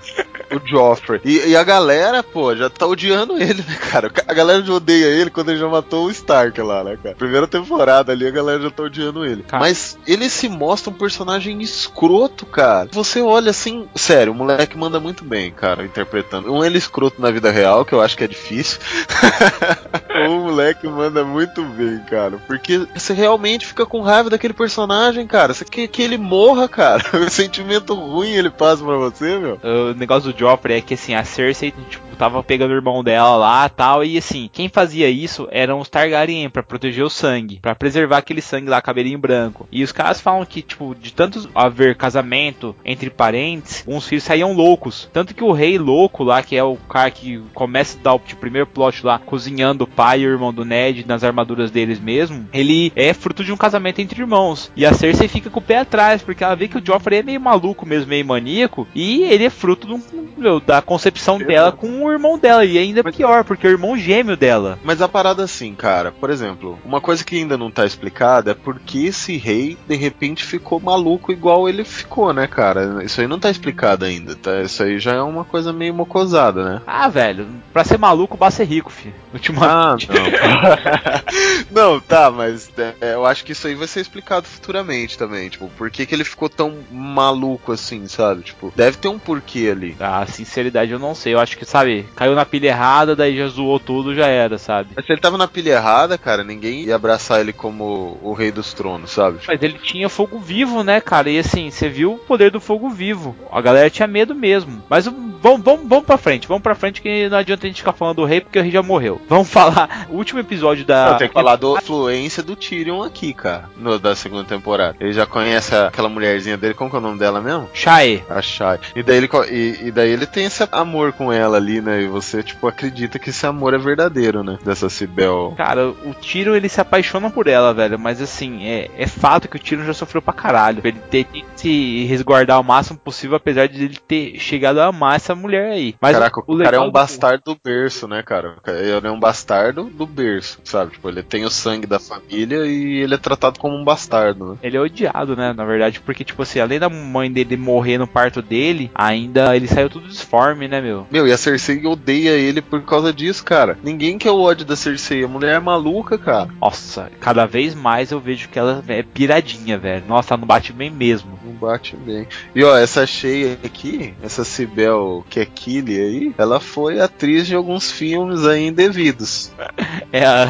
O, Joffrey. E, e a galera, pô, já tá odiando ele, né, cara? A galera já odeia ele quando ele já matou o Stark lá, né, cara? Primeira temporada ali, a galera já tá odiando ele. Cara. Mas ele se mostra um personagem escroto, cara. Você olha assim, sério, o moleque manda muito bem, cara, interpretando. Um ele escroto na vida real, que eu acho que é difícil. o moleque manda muito bem, cara. Porque você realmente fica com raiva daquele personagem, cara. Você quer que ele morra, cara. O sentimento ruim ele passa pra você, meu. O negócio do Joffrey é que assim, a Cersei, tipo, tava pegando o irmão dela lá tal, e assim, quem fazia isso eram os Targaryen pra proteger o sangue, pra preservar aquele sangue lá, cabelinho branco. E os caras falam que, tipo, de tanto haver casamento entre parentes, uns filhos saíam loucos. Tanto que o rei louco lá, que é o cara que começa a dar o tipo, primeiro plot lá, cozinhando o pai e o irmão do Ned nas armaduras deles mesmo, ele é fruto de um casamento entre irmãos. E a Cersei fica com o pé atrás, porque ela vê que o Joffrey é meio maluco mesmo, meio maníaco, e ele é fruto meu, da concepção dela com o irmão dela, e ainda pior, porque é o irmão gêmeo dela. Mas a parada assim, cara, por exemplo, uma coisa que ainda não tá explicada é por que esse rei de repente ficou maluco igual ele ficou, né, cara? Isso aí não tá explicado ainda, tá? Isso aí já é uma coisa meio mocosada, né? Ah, velho, pra ser maluco, basta ser rico, filho. Ultimamente. Ah, não. não, tá, mas é, eu acho que isso aí vai ser explicado futuramente também. Tipo, por que, que ele ficou tão maluco assim, sabe? Tipo, deve ter um porquê ali. A sinceridade eu não sei. Eu acho que, sabe, caiu na pilha errada, daí já zoou tudo, já era, sabe? Mas se ele tava na pilha errada, cara, ninguém ia abraçar ele como o rei dos tronos, sabe? Mas ele tinha fogo vivo, né, cara? E assim, você viu o poder do fogo vivo. A galera tinha medo mesmo. Mas vamos, vamos, vamos pra frente, vamos pra frente que não adianta a gente ficar falando do rei porque o rei já morreu. Vamos falar. O último episódio da. Eu tenho que falar da influência do Tyrion aqui, cara, no, da segunda temporada. Ele já conhece aquela mulherzinha dele, como que é o nome dela mesmo? Shae. A Shai. E daí, ele, e, e daí ele tem esse amor com ela ali, né? E você, tipo, acredita que esse amor é verdadeiro, né? Dessa Cibel. Cara, o Tyrion ele se apaixona por ela, velho. Mas assim, é, é fato que o Tyrion já sofreu pra caralho. Ele tem que se resguardar o máximo possível, apesar de ele ter chegado a amar essa mulher aí. Mas Caraca, o, cara é um do- bastardo do berço, né, cara? Ele é um bastardo do berço, sabe? Tipo, ele tem o sangue da família e ele é tratado como um bastardo, né? Ele é odiado, né? Na verdade, porque, tipo assim, além da mãe dele morrer no parto dele, ainda ele saiu tudo disforme, né, meu? Meu, e a Cersei odeia ele por causa disso, cara. Ninguém quer o ódio da Cersei. A mulher é maluca, cara. Nossa, cada vez mais eu vejo que ela é piradinha, velho. Nossa, ela não bate bem mesmo. Não bate bem. E ó, essa cheia aqui, essa Cibel Kekili aí, ela foi atriz de alguns filmes aí indevidos. É, a-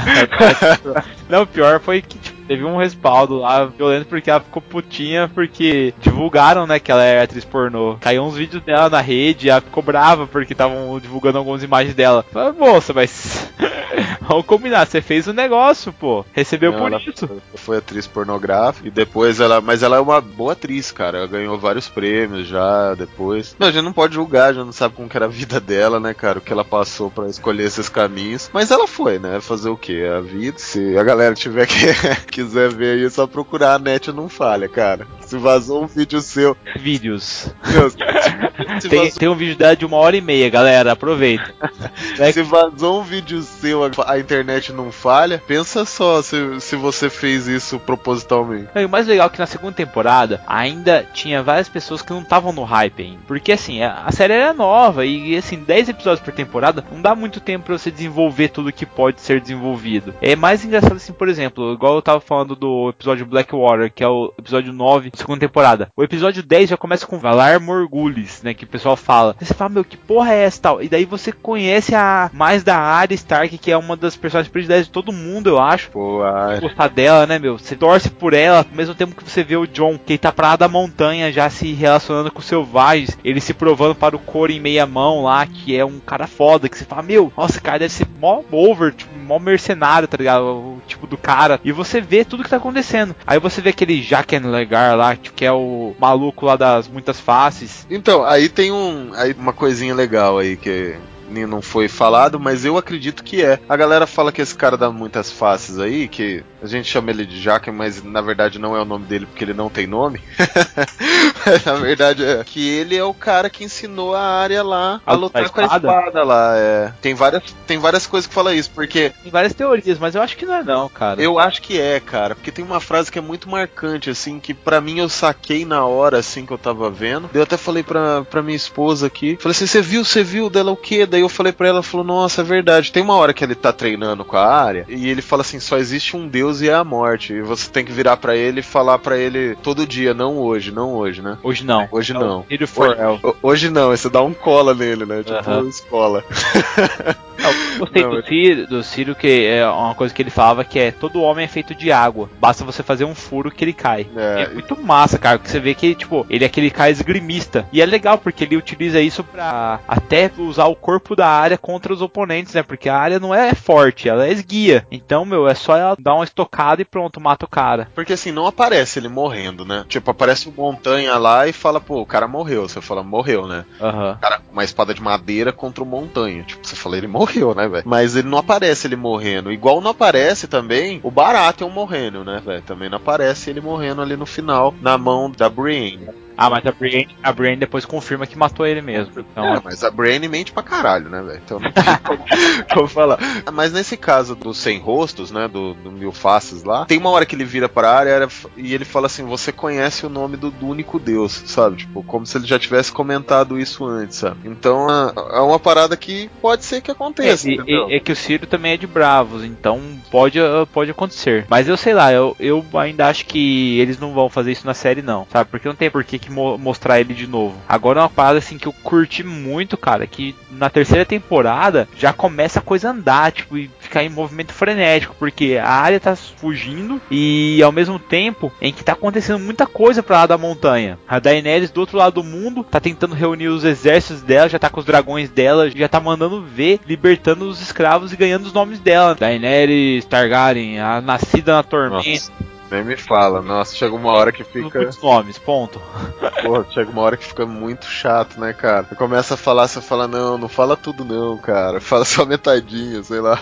não, pior foi que tipo, teve um respaldo lá violento porque ela ficou putinha porque divulgaram, né, que ela é atriz pornô. Caiu uns vídeos dela na rede e ela ficou brava porque estavam divulgando algumas imagens dela. Falei, moça, mas vamos combinar, você fez o negócio, pô. Recebeu Não, por isso. Foi, atriz pornográfica e depois ela. Mas ela é uma boa atriz, cara. Ela ganhou vários prêmios já depois. Não, a gente não pode julgar, já não sabe como que era a vida dela, né, cara? O que ela passou pra escolher esses caminhos. Mas ela foi, né? Fazer o quê? A vida. Se a galera tiver que quiser ver aí, é só procurar a net não falha, cara. Se vazou um vídeo seu. Vídeos. Se, Tem, vazou, tem um vídeo dela de uma hora e meia, galera. Aproveita. É se vazou um vídeo seu, a, internet não falha, pensa só se, se você fez isso propositalmente. E o mais legal é que na segunda temporada ainda tinha várias pessoas que não estavam no hype ainda. Porque assim, a, a série era nova e assim, 10 episódios por temporada não dá muito tempo pra você desenvolver tudo que pode ser desenvolvido. É mais engraçado assim, por exemplo, igual eu tava falando do episódio Blackwater, que é o episódio 9 da segunda temporada. O episódio 10 já começa com Valar Morgulis, né, que o pessoal fala. Aí você fala, meu, que porra é essa tal? E daí você conhece a mais da Arya Stark, que é uma das personagens prediletas de todo mundo, eu acho Pô, a gostar dela, né, meu? Você torce por ela, ao mesmo tempo que você vê o John, que ele tá pra lá da montanha, já se relacionando com os selvagens, ele se provando para o coro em meia mão lá, que é um cara foda, que você fala, meu, nossa, cara deve ser mó over, tipo, mó mercenário, tá ligado? O tipo do cara. E você vê tudo que tá acontecendo. Aí você vê aquele Jaquen Legar lá, que é o maluco lá das muitas faces. Então, aí tem um, aí uma coisinha legal aí que não foi falado, mas eu acredito que é. A galera fala que esse cara dá muitas faces aí, que a gente chama ele de Jaquen, mas na verdade não é o nome dele porque ele não tem nome. na verdade é que ele é o cara que ensinou a área lá a A lutar com a espada? lá. É. Tem várias, tem várias coisas que fala isso, porque Tem várias teorias, mas eu acho que não é não, cara. eu acho que é, cara, porque tem uma frase que é muito marcante, assim, que pra mim eu saquei na hora, assim, que eu tava vendo. Eu até falei pra, pra minha esposa aqui, falei assim, você viu, você viu dela o quê? Daí eu falei pra ela, ela falou, nossa, é verdade. Tem uma hora que ele tá treinando com a área, e ele fala assim, só existe um Deus e é a morte. E você tem que virar pra ele e falar pra ele todo dia, não hoje, não hoje, né? Hoje não. Hoje não. Filho for El. Ho- Hoje não, você dá um cola nele, né? Tipo, Aham. escola. Eu gostei Não, do Ciro, do Ciro, que é uma coisa que ele falava que é todo homem é feito de água. Basta você fazer um furo que ele cai. É, É, muito massa, cara, porque você vê que, tipo, ele é aquele cara esgrimista. E é legal, porque ele utiliza isso pra até usar o corpo da área contra os oponentes, né? Porque a área não é forte, ela é esguia. Então, meu, é só ela dar uma estocada e pronto, mata o cara. Porque assim, não aparece ele morrendo, né? Tipo, aparece o Montanha lá e fala, pô, o cara morreu. Você fala, morreu, né? Aham. Cara, uma espada de madeira contra o Montanha. Tipo, você fala, ele morreu, né, velho? Mas ele não aparece ele morrendo. Igual não aparece também o Baratheon morrendo, né, velho? Também não aparece ele morrendo ali no final, na mão da Brienne. Ah, mas a Brienne, a Brienne depois confirma que matou ele mesmo. Então, É, mas a Brienne mente pra caralho, né, velho? Então não tem como, como falar. Mas nesse caso dos sem rostos, né, do, do Mil Faces lá, tem uma hora que ele vira pra área e ele fala assim: Você conhece o nome do, do único Deus, sabe? Tipo, como se ele já tivesse comentado isso antes, sabe? Então é, é uma parada que pode ser que aconteça, É, e- e- é que o Ciro também é de Bravos, então pode, uh, pode acontecer. Mas eu sei lá, eu, eu ainda acho que eles não vão fazer isso na série, não, sabe? Porque não tem por que, mo- mostrar ele de novo. Agora uma parada assim que eu curti muito, cara, que na terceira temporada já começa a coisa andar, tipo, e ficar em movimento frenético, porque a área tá fugindo e ao mesmo tempo em que tá acontecendo muita coisa pra lá da montanha. A Daenerys do outro lado do mundo tá tentando reunir os exércitos dela, já tá com os dragões dela, já tá mandando ver, libertando os escravos e ganhando os nomes dela. Daenerys Targaryen, a nascida na tormenta. Nossa. Nem me fala. Nossa, chega uma hora que fica. Muitos nomes, ponto. Porra, chega uma hora que fica muito chato, né, cara? Você começa a falar, você fala, não, não fala tudo não, cara. Fala só metadinha, sei lá.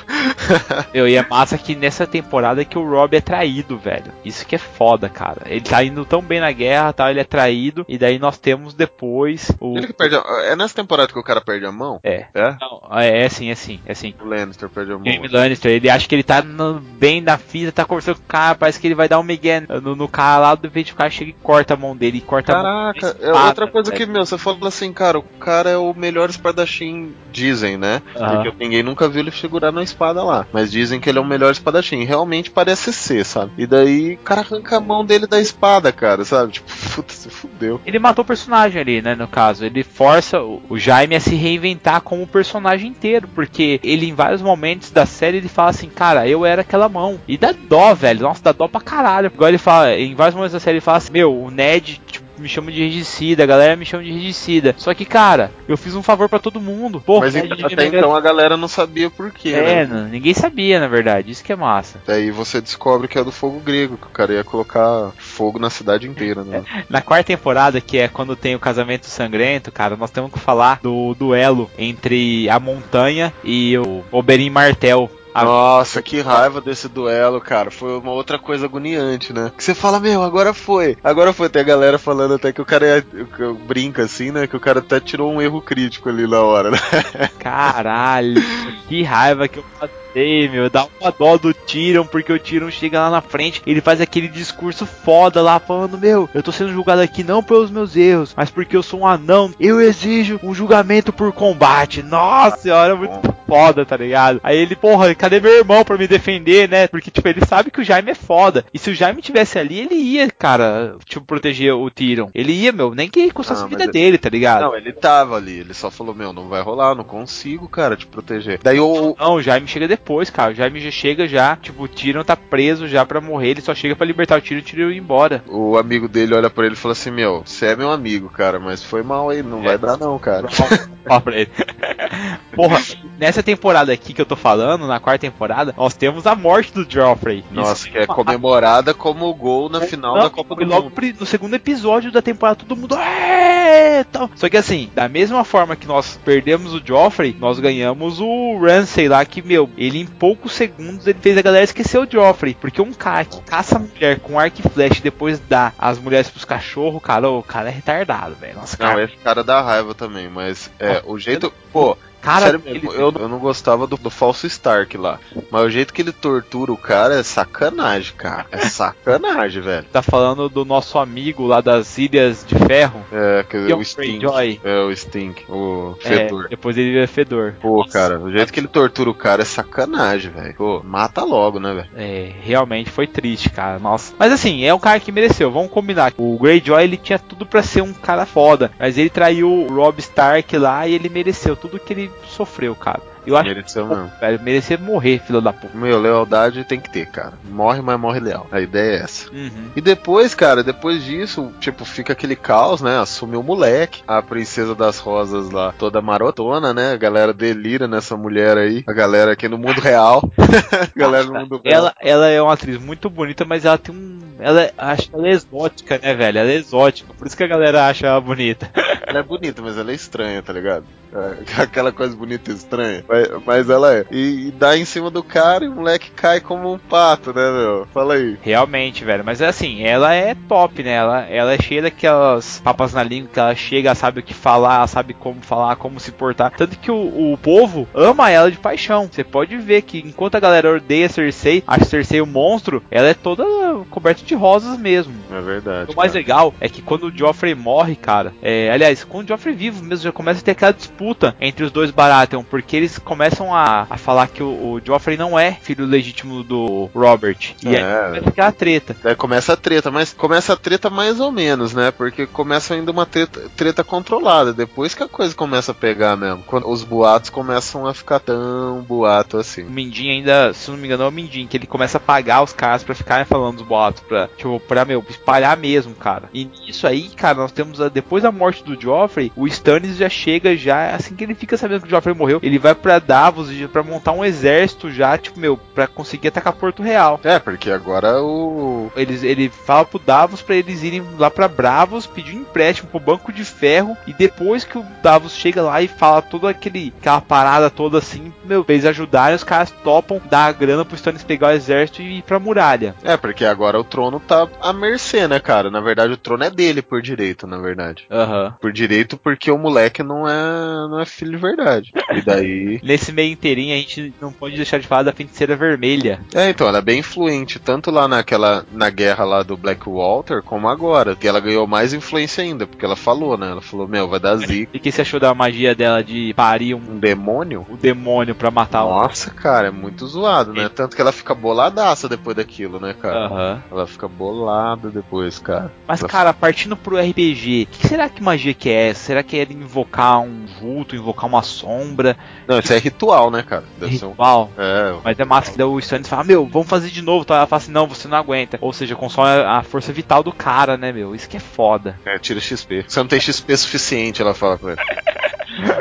Eu, e é massa que nessa temporada que o Rob é traído, velho. Isso que é foda, cara. Ele tá indo tão bem na guerra, tal, ele é traído. E daí nós temos depois o. Ele que perde a... É nessa temporada que o cara perde a mão? É. É? Não, é, é sim, é sim, é sim. O Lannister perde a mão. Jamie Lannister, ele acha que ele tá no- bem na fita, tá conversando com o cara, parece que ele vai dar um migué no, no cara lá, de repente o cara chega e corta a mão dele, e corta a mão Caraca, é outra coisa que, velho. meu, você fala assim, cara, o cara é o melhor espadachim, dizem, né? Porque ninguém nunca viu ele segurar na espada lá. Mas dizem que ele é o melhor espadachim. Realmente parece ser, sabe? E daí o cara arranca a mão dele da espada, cara, sabe? Tipo, puta, se fudeu. Ele matou o personagem ali, né, no caso. Ele força o, o Jaime a se reinventar como personagem inteiro, porque ele em vários momentos da série ele fala assim, cara, eu era aquela mão. E dá dó, velho. Nossa, dá dó pra caralho. Igual ele fala, em vários momentos da série ele fala assim, meu, o Ned, tipo, me chama de regicida, a galera me chama de regicida. Só que, cara, eu fiz um favor pra todo mundo. Pô, Mas o então- até me então a galera não sabia por quê, É, né? não- ninguém sabia, na verdade. Isso que é massa. Daí você descobre que é do fogo grego, que o cara ia colocar fogo na cidade inteira, né? Na quarta temporada, que é quando tem o casamento sangrento, cara, nós temos que falar do duelo entre a montanha e o Oberyn Martel. Nossa, que raiva desse duelo, cara. Foi uma outra coisa agoniante, né? Que você fala, meu, agora foi. Agora foi. Tem a galera falando até que o cara ia, eu- brinca assim, né? Que o cara até tirou um erro crítico ali na hora, né? Caralho, que raiva que eu passei, meu. Dá uma dó do Tyrion, porque o Tyrion chega lá na frente, ele faz aquele discurso foda lá, falando: Meu, eu tô sendo julgado aqui não pelos meus erros, mas porque eu sou um anão. Eu exijo um julgamento por combate. Nossa senhora, muito foda, tá ligado? Aí ele, porra, cadê meu irmão pra me defender, né? Porque, tipo, ele sabe que o Jaime é foda. E se o Jaime tivesse ali, ele ia, cara, tipo, proteger o Tyrion. Ele ia, meu, nem que custasse a vida ele- dele, tá ligado? Não, ele tava ali. Ele só falou, meu, não vai rolar, não consigo, cara, te proteger. Daí o. Não, o Jaime chega depois, cara. O Jaime já chega já, tipo, o Tyrion tá preso já pra morrer, ele só chega pra libertar o Tyrion e o Tyrion ir embora. O amigo dele olha pra ele e fala assim: Meu, você é meu amigo, cara, mas foi mal aí, não É. vai dar não, cara. Fala pra ele. Porra, nessa temporada aqui que eu tô falando, na quarta temporada, nós temos a morte do Joffrey. Nossa, Isso que é comemorada como o gol na final Não, da Copa do logo Mundo. pri- no segundo episódio da temporada, todo mundo. "É!" tal. Só que assim, da mesma forma que nós perdemos o Joffrey, nós ganhamos o Ramsay lá, que, meu, ele em poucos segundos ele fez a galera esquecer o Joffrey. Porque um cara que caça a mulher com arco e flecha e depois dá as mulheres pros cachorros, cara, o cara é retardado, velho. Nossa, Não, cara. esse cara dá raiva também, mas é, o jeito. Pô, cara, sério ele- mesmo, eu, eu não gostava do, do falso Stark lá. Mas o jeito que ele tortura o cara é sacanagem, cara. É sacanagem, velho. tá falando do nosso amigo lá das Ilhas de Ferro. É, que, Que é o o Stink. Greyjoy. É, o Stink, o É, fedor. depois ele vira fedor. Pô, cara, o jeito que ele tortura o cara é sacanagem, velho. Pô, mata logo, né, velho? É, realmente foi triste, cara. Nossa. Mas assim, é um cara que mereceu, vamos combinar. O Greyjoy, ele tinha tudo pra ser um cara foda. Mas ele traiu o Rob Stark lá e ele mereceu tudo que ele sofreu, cara. Eu acho Mereceu que mesmo. velho, merecia morrer, filho da puta. Meu, lealdade tem que ter, cara. Morre, mas morre leal. A ideia é essa. Uhum. E depois, cara, depois disso, tipo, fica aquele caos, né? Assume o moleque, a princesa das rosas lá, toda marotona, né? A galera delira nessa mulher aí. A galera aqui no mundo real. galera no mundo real. Ela, ela é uma atriz muito bonita, mas ela tem um. Ela, acho que ela é exótica, né, velho? Ela é exótica. Por isso que a galera acha ela bonita. Ela é bonita, mas ela é estranha, tá ligado? É, aquela coisa bonita e estranha. Mas, mas ela é. E, e dá em cima do cara e o moleque cai como um pato, né, meu? Fala aí. Realmente, velho. Mas assim, ela é top, né? Ela, ela é cheia daquelas papas na língua que ela chega, sabe o que falar, sabe como falar, como se portar. Tanto que o, o povo ama ela de paixão. Você pode ver que enquanto a galera odeia Cersei, acha Cersei o monstro, ela é toda coberta de rosas mesmo. É verdade. O mais cara. legal é que quando o Joffrey morre, cara, é, aliás, quando o Joffrey vivo mesmo já começa a ter aquela disputa entre os dois Baratheon, porque eles começam a, a falar que o, o Joffrey não é filho legítimo do Robert. E É. aí começa aquela treta. Daí começa a treta, mas começa a treta mais ou menos, né? Porque começa ainda uma treta, treta controlada. Depois que a coisa começa a pegar mesmo. Quando os boatos começam a ficar tão boato assim. O Mindin ainda, se não me engano, é o Mindin, que ele começa a pagar os caras pra ficarem falando os boatos, pra, tipo, pra, meu, espalhar mesmo, cara. E nisso aí, cara, nós temos, a, depois da morte do Joffrey, o Stannis já chega já assim que ele fica sabendo que o Joffrey morreu, ele vai pra Davos pra montar um exército já, tipo, meu, pra conseguir atacar Porto Real. É, porque agora o. Eles, ele fala pro Davos pra eles irem lá pra Bravos, pedir um empréstimo pro Banco de Ferro, e depois que o Davos chega lá e fala toda aquele, aquela parada toda assim, meu, eles ajudarem, os caras topam dar a grana pro Stannis pegar o exército e ir pra muralha. É, porque agora o trono tá à mercê, né, cara? Na verdade, o trono é dele por direito, na verdade. Aham. Por direito, porque o moleque não é, não é filho de verdade. E daí. Nesse meio inteirinho, a gente não pode deixar de falar da feiticeira vermelha. É, então, ela é bem influente, tanto lá naquela. na guerra lá do Blackwater, como agora. Que ela ganhou mais influência ainda, porque ela falou, né? Ela falou, meu, vai dar zica. E o que você achou da magia dela de parir um, Um demônio? o demônio pra matar o. Nossa, cara, é muito zoado, né? Tanto que ela fica boladaça depois daquilo, né, cara? Aham. Ela fica bolada depois, cara. Mas, Ela cara, partindo pro RPG, que será que magia que é essa? Será que é invocar um vulto, invocar uma sombra? Não, isso é ritual, né, cara? Deve ser um. Ritual? É, Mas é massa que daí o Stannis fala, meu, vamos fazer de novo. Tá? Ela fala assim, não, você não aguenta. Ou seja, consome a força vital do cara, né, meu? Isso que é foda. é, tira XP. Você não tem XP suficiente, ela fala com ele.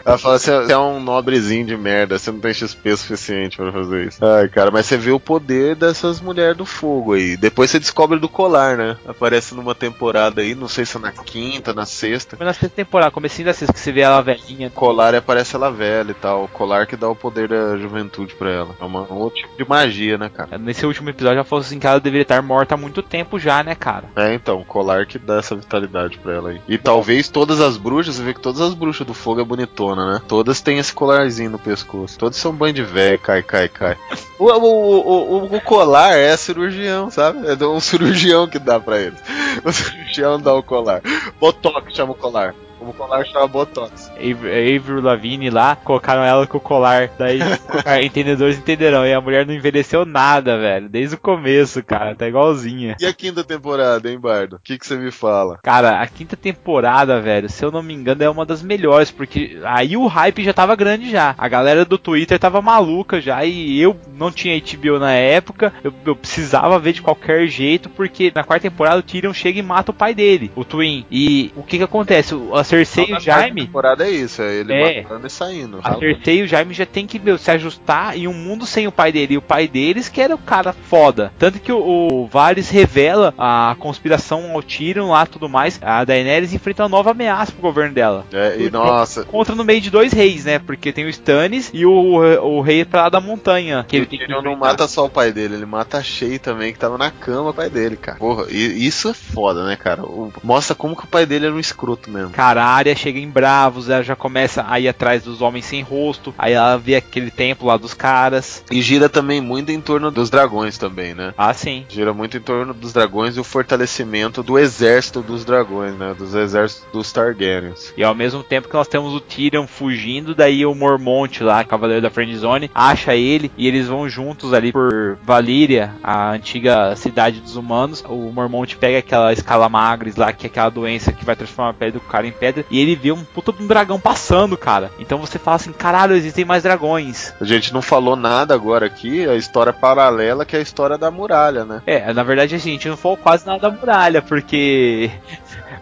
Ela fala assim, você é um nobrezinho de merda, você não tem XP suficiente pra fazer isso. Ai, cara, mas você vê o poder dessas mulheres do fogo aí. Depois você descobre do colar, né? Aparece numa temporada aí, não sei se é na quinta, na sexta. Foi na sexta temporada, comecinho da sexta, que você vê ela velhinha. Colar e aparece ela velha e tal. O colar que dá o poder da juventude pra ela. É uma, um outro tipo de magia, né, cara? Nesse último episódio já falou assim que ela deveria estar morta há muito tempo já, né, cara? É, então, colar que dá essa vitalidade pra ela aí. E talvez todas as bruxas, você vê que todas as bruxas do fogo é bonitona, né? Todas têm esse colarzinho no pescoço. Todas são banho de véia, cai, cai, cai. O, o, o, o, colar é cirurgião, sabe? É um cirurgião que dá pra eles. O cirurgião dá o colar. Botox chama o colar. O colar chama Botox. Avery Lavigne lá, colocaram ela com o colar. Daí, entendedores entenderão. E a mulher não envelheceu nada, velho. Desde o começo, cara. Tá igualzinha. E a quinta temporada, hein, Bardo? O que você me fala? Cara, a quinta temporada, velho, se eu não me engano, é uma das melhores, porque aí o hype já tava grande já. A galera do Twitter tava maluca já, e eu não tinha HBO na época, eu, eu precisava ver de qualquer jeito, porque na quarta temporada o Tyrion chega e mata o pai dele, o Twin. E o que que acontece? A Cersei e o A Jaime... temporada é isso, é ele É. matando e saindo. A. Cersei e o Jaime já tem que meu, se ajustar em um mundo sem o pai dele. E o pai deles que era o cara foda. Tanto que o, o Varys revela a conspiração ao Tyrion lá tudo mais. A Daenerys enfrenta uma nova ameaça pro governo dela. É, e nossa, Contra no meio de dois reis, né? Porque tem o Stannis e o, o rei pra lá da montanha. Que ele o tem que Tyrion não enfrentar. mata só o pai dele, ele mata a Shay também, que tava na cama o pai dele, cara. Porra, e isso é foda, né, cara? O- mostra como que o pai dele era um escroto mesmo. Cara, a área chega em Bravos, ela já começa a ir atrás dos homens sem rosto. Aí ela vê aquele templo lá dos caras. E gira também muito em torno dos dragões também, né? Ah, sim. Gira muito em torno dos dragões e o fortalecimento do exército dos dragões, né? Dos exércitos dos Targaryens. E ao mesmo tempo que nós temos o Tyrion fugindo, daí o Mormont lá, Cavaleiro da Friendzone, acha ele e eles vão juntos ali por Valíria, a antiga cidade dos humanos. O Mormont pega aquela escalamagres lá, que é aquela doença que vai transformar a pele do cara em pedra, e ele vê um puta um dragão passando, cara. Então você fala assim, caralho, existem mais dragões. A gente não falou nada agora aqui, a história paralela que é a história da muralha, né? É, na verdade assim, a gente não falou quase nada da muralha, porque...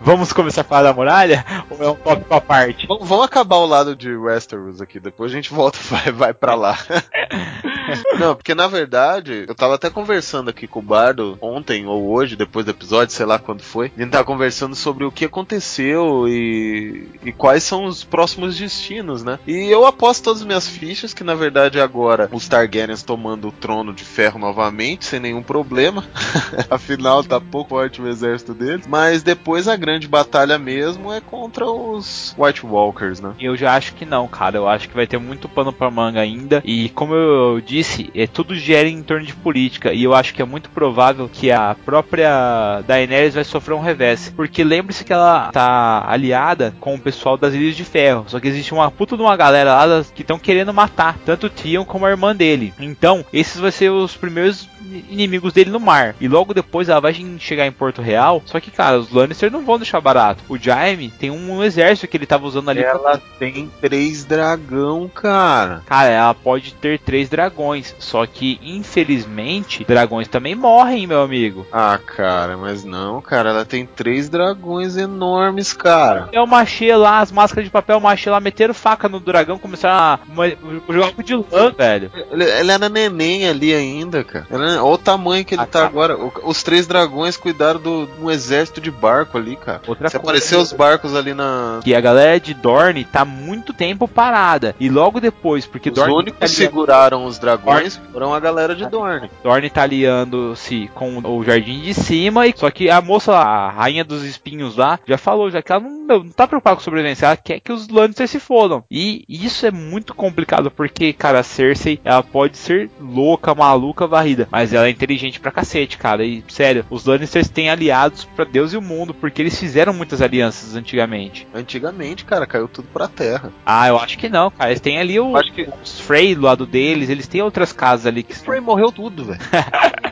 Vamos começar a falar da muralha? Ou é um tópico à parte? Vamos, vamos acabar o lado de Westeros aqui, depois a gente volta e vai, vai pra lá. Não, porque na verdade, eu tava até conversando aqui com o Bardo ontem ou hoje, depois do episódio, sei lá quando foi. A gente tava conversando sobre o que aconteceu e, e quais são os próximos destinos, né? E eu aposto todas as minhas fichas que na verdade agora os Targaryens tomando o trono de ferro novamente, sem nenhum problema. Afinal, tá pouco forte o exército deles. Mas depois a grande batalha mesmo é contra os White Walkers, né? Eu já acho que não, cara. Eu acho que vai ter muito pano pra manga ainda. E como eu disse, é, tudo gera em torno de política. E eu acho que é muito provável que a própria Daenerys vai sofrer um revés. Porque lembre-se que ela tá aliada com o pessoal das Ilhas de Ferro. Só que existe uma puta de uma galera lá que estão querendo matar tanto o Theon como a irmã dele. Então, esses vão ser os primeiros inimigos dele no mar. E logo depois ela vai chegar em Porto Real. Só que, cara, os Lannister não vão deixar barato. O Jaime tem um exército que ele tava usando ali pra Ela tem três dragão, cara. Cara, ela pode ter três dragões. Só que, infelizmente, dragões também morrem, meu amigo. Ah, cara, mas não, cara, ela tem três dragões enormes, cara. É o machê lá, as máscaras de papel machê lá, meteram faca no dragão, começaram a jogar de lã, velho. Ele, ele era neném ali ainda, cara. Olha o tamanho que ele Ah, tá tá. agora. Os três dragões cuidaram do, de um exército de barco ali, cara. Outra Se coisa- aparecer os barcos ali na. Que a galera de Dorne tá muito tempo parada. E logo depois, porque Os Dorne únicos tá que aliando- seguraram os dragões foram a galera de Dorne. Dorne tá aliando-se com o Jardim de Cima, e só que a moça, lá, a rainha dos espinhos lá, já falou já que ela não, não tá preocupada com sobrevivência, ela quer que os Lannisters se fodam. E isso é muito complicado, porque, cara, a Cersei, ela pode ser louca, maluca, varrida, mas ela é inteligente pra cacete, cara. E, sério, os Lannisters têm aliados pra Deus e o mundo, porque eles fizeram muitas alianças antigamente. Antigamente, cara, caiu tudo pra terra. Ah, eu acho que não, cara. Eles têm ali o, Acho que- os Frey do lado deles, eles têm outras casas ali que O Frey morreu tudo, velho.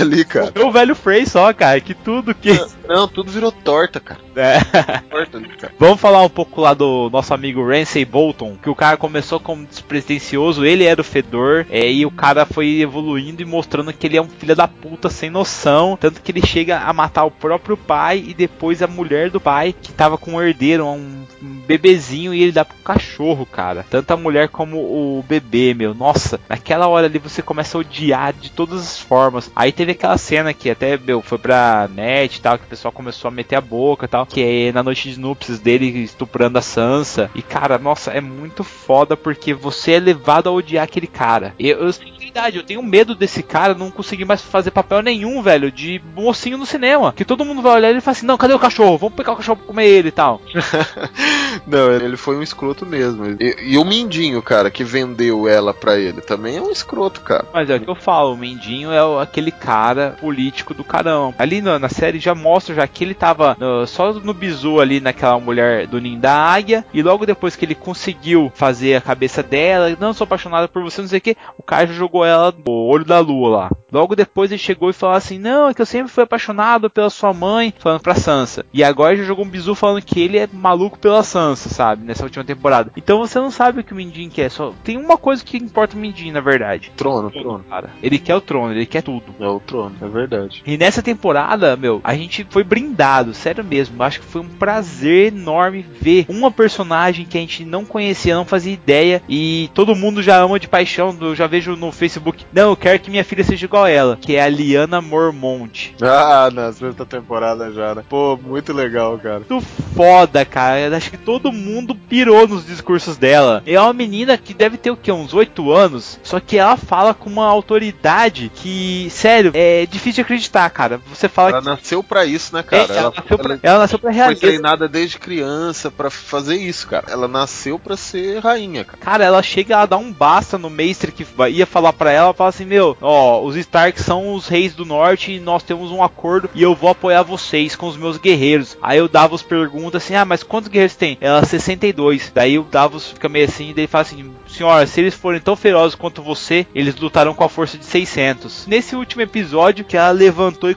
Ali, cara. o velho Frey só, cara, que tudo que. Não, tudo virou torta, cara. É. Torta ali, cara. Vamos falar um pouco lá do nosso amigo Ramsay Bolton, que o cara começou como despretensioso, ele era o fedor, é, e o cara foi evoluindo e mostrando que ele é um filho da puta sem noção, tanto que ele chega a matar o próprio pai e depois a mulher do pai, que tava com um herdeiro, um, um bebezinho, e ele dá pro cachorro, cara. Tanto a mulher como o bebê, meu. Nossa, naquela hora ali você começa a odiar de todas as formas. Aí teve aquela cena que até, meu, foi pra net e tal, que o pessoal começou a meter a boca e tal, que é na noite de núpcias dele estuprando a Sansa. E cara, nossa, é muito foda porque você é levado a odiar aquele cara. Eu, eu tenho verdade, eu tenho medo desse cara não conseguir mais fazer papel nenhum, velho, de mocinho no cinema. Que todo mundo vai olhar ele e fala assim: não, cadê o cachorro? Vamos pegar o cachorro pra comer ele e tal. Não, ele foi um escroto mesmo. E, e o Mindinho, cara, que vendeu ela pra ele, também é um escroto, cara. Mas é o que eu falo, o Mendinho é aquele cara político do carão. Ali na, na série já mostra já que ele tava no- só no bizu ali naquela mulher do ninho da águia. E logo depois que ele conseguiu fazer a cabeça dela, não sou apaixonada por você, não sei o que, o cara já jogou ela no olho da lua lá. Logo depois ele chegou e falou assim: Não, é que eu sempre fui apaixonado pela sua mãe, falando pra Sansa. E agora ele já jogou um bizu falando que ele é maluco pela Sansa, sabe? Nessa última temporada. Então você não sabe o que o Mindinho quer. Só tem uma coisa que importa o Mindinho, na verdade. Trono, trono. Cara, ele quer o trono, ele quer tudo. É o trono, é verdade. E nessa temporada, meu, a gente foi brindado, sério mesmo. Acho que foi um prazer enorme ver uma personagem que a gente não conhecia, não fazia ideia e todo mundo já ama de paixão. Eu já vejo no Facebook, não, eu quero que minha filha seja igual a ela, que é a Liana Mormont. Ah, na sexta temporada já, né? Pô, muito legal, cara. Muito foda, cara. Acho que todo mundo pirou nos discursos dela. É uma menina que deve ter o quê? Uns 8 anos. Só que ela fala com uma autoridade que, sério, é difícil de acreditar, cara. Você fala Ela que. nasceu pra isso, né, É, cara? ela, nasceu pra, ela ela nasceu pra foi realeza. treinada desde criança pra fazer isso, cara. Ela nasceu pra ser rainha, cara. Cara, ela chega, ela dá um basta no mestre que ia falar pra ela, fala assim, meu, ó, os Stark são os reis do norte e nós temos um acordo e eu vou apoiar vocês com os meus guerreiros. Aí o Davos pergunta assim, ah, mas quantos guerreiros tem? Ela, 62. Daí o Davos fica meio assim, daí ele fala assim, senhora, se eles forem tão ferozes quanto você, eles lutarão com a força de 600. Nesse último episódio que ela levantou e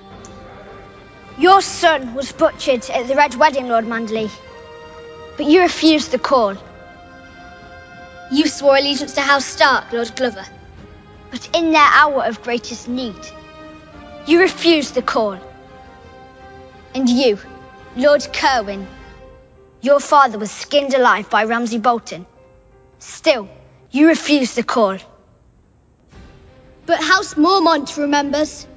Your son was butchered at the Red Wedding, Lord Manderley. But you refused the call. You swore allegiance to House Stark, Lord Glover. But in their hour of greatest need, you refused the call. And you, Lord Kerwin, your father was skinned alive by Ramsay Bolton. Still, you refused the call. But House Mormont remembers.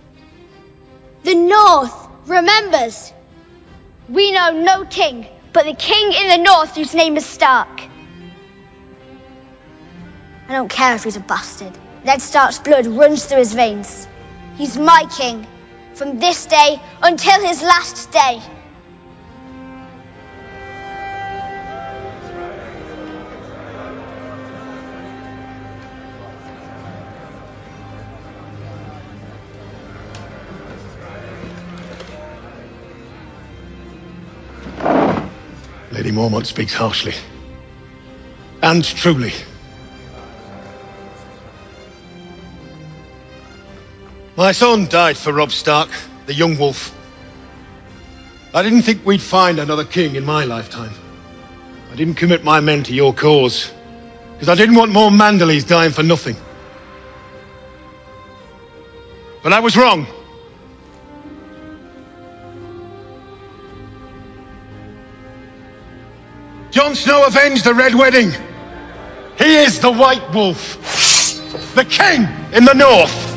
The North remembers. We know no king but the king in the North whose name is Stark. I don't care if he's a bastard. Ned Stark's blood runs through his veins. He's my king from this day until his last day. Mormont speaks harshly. And truly. My son died for Rob Stark, the young wolf. I didn't think we'd find another king in my lifetime. I didn't commit my men to your cause Because I didn't want more Mandaleys dying for nothing. But I was wrong. Jon Snow avenged the Red Wedding. He is the White Wolf, the king in the north.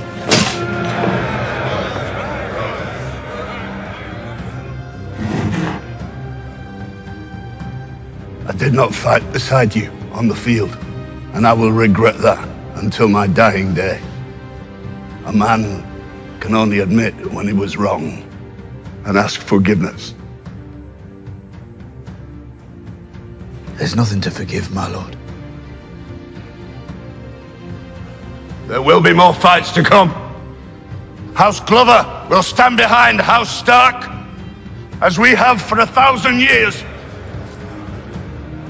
I did not fight beside you on the field, and I will regret that until my dying day. A man can only admit when he was wrong and ask forgiveness. There's nothing to forgive, my lord. There will be more fights to come. House Glover will stand behind House Stark, as we have for a thousand years.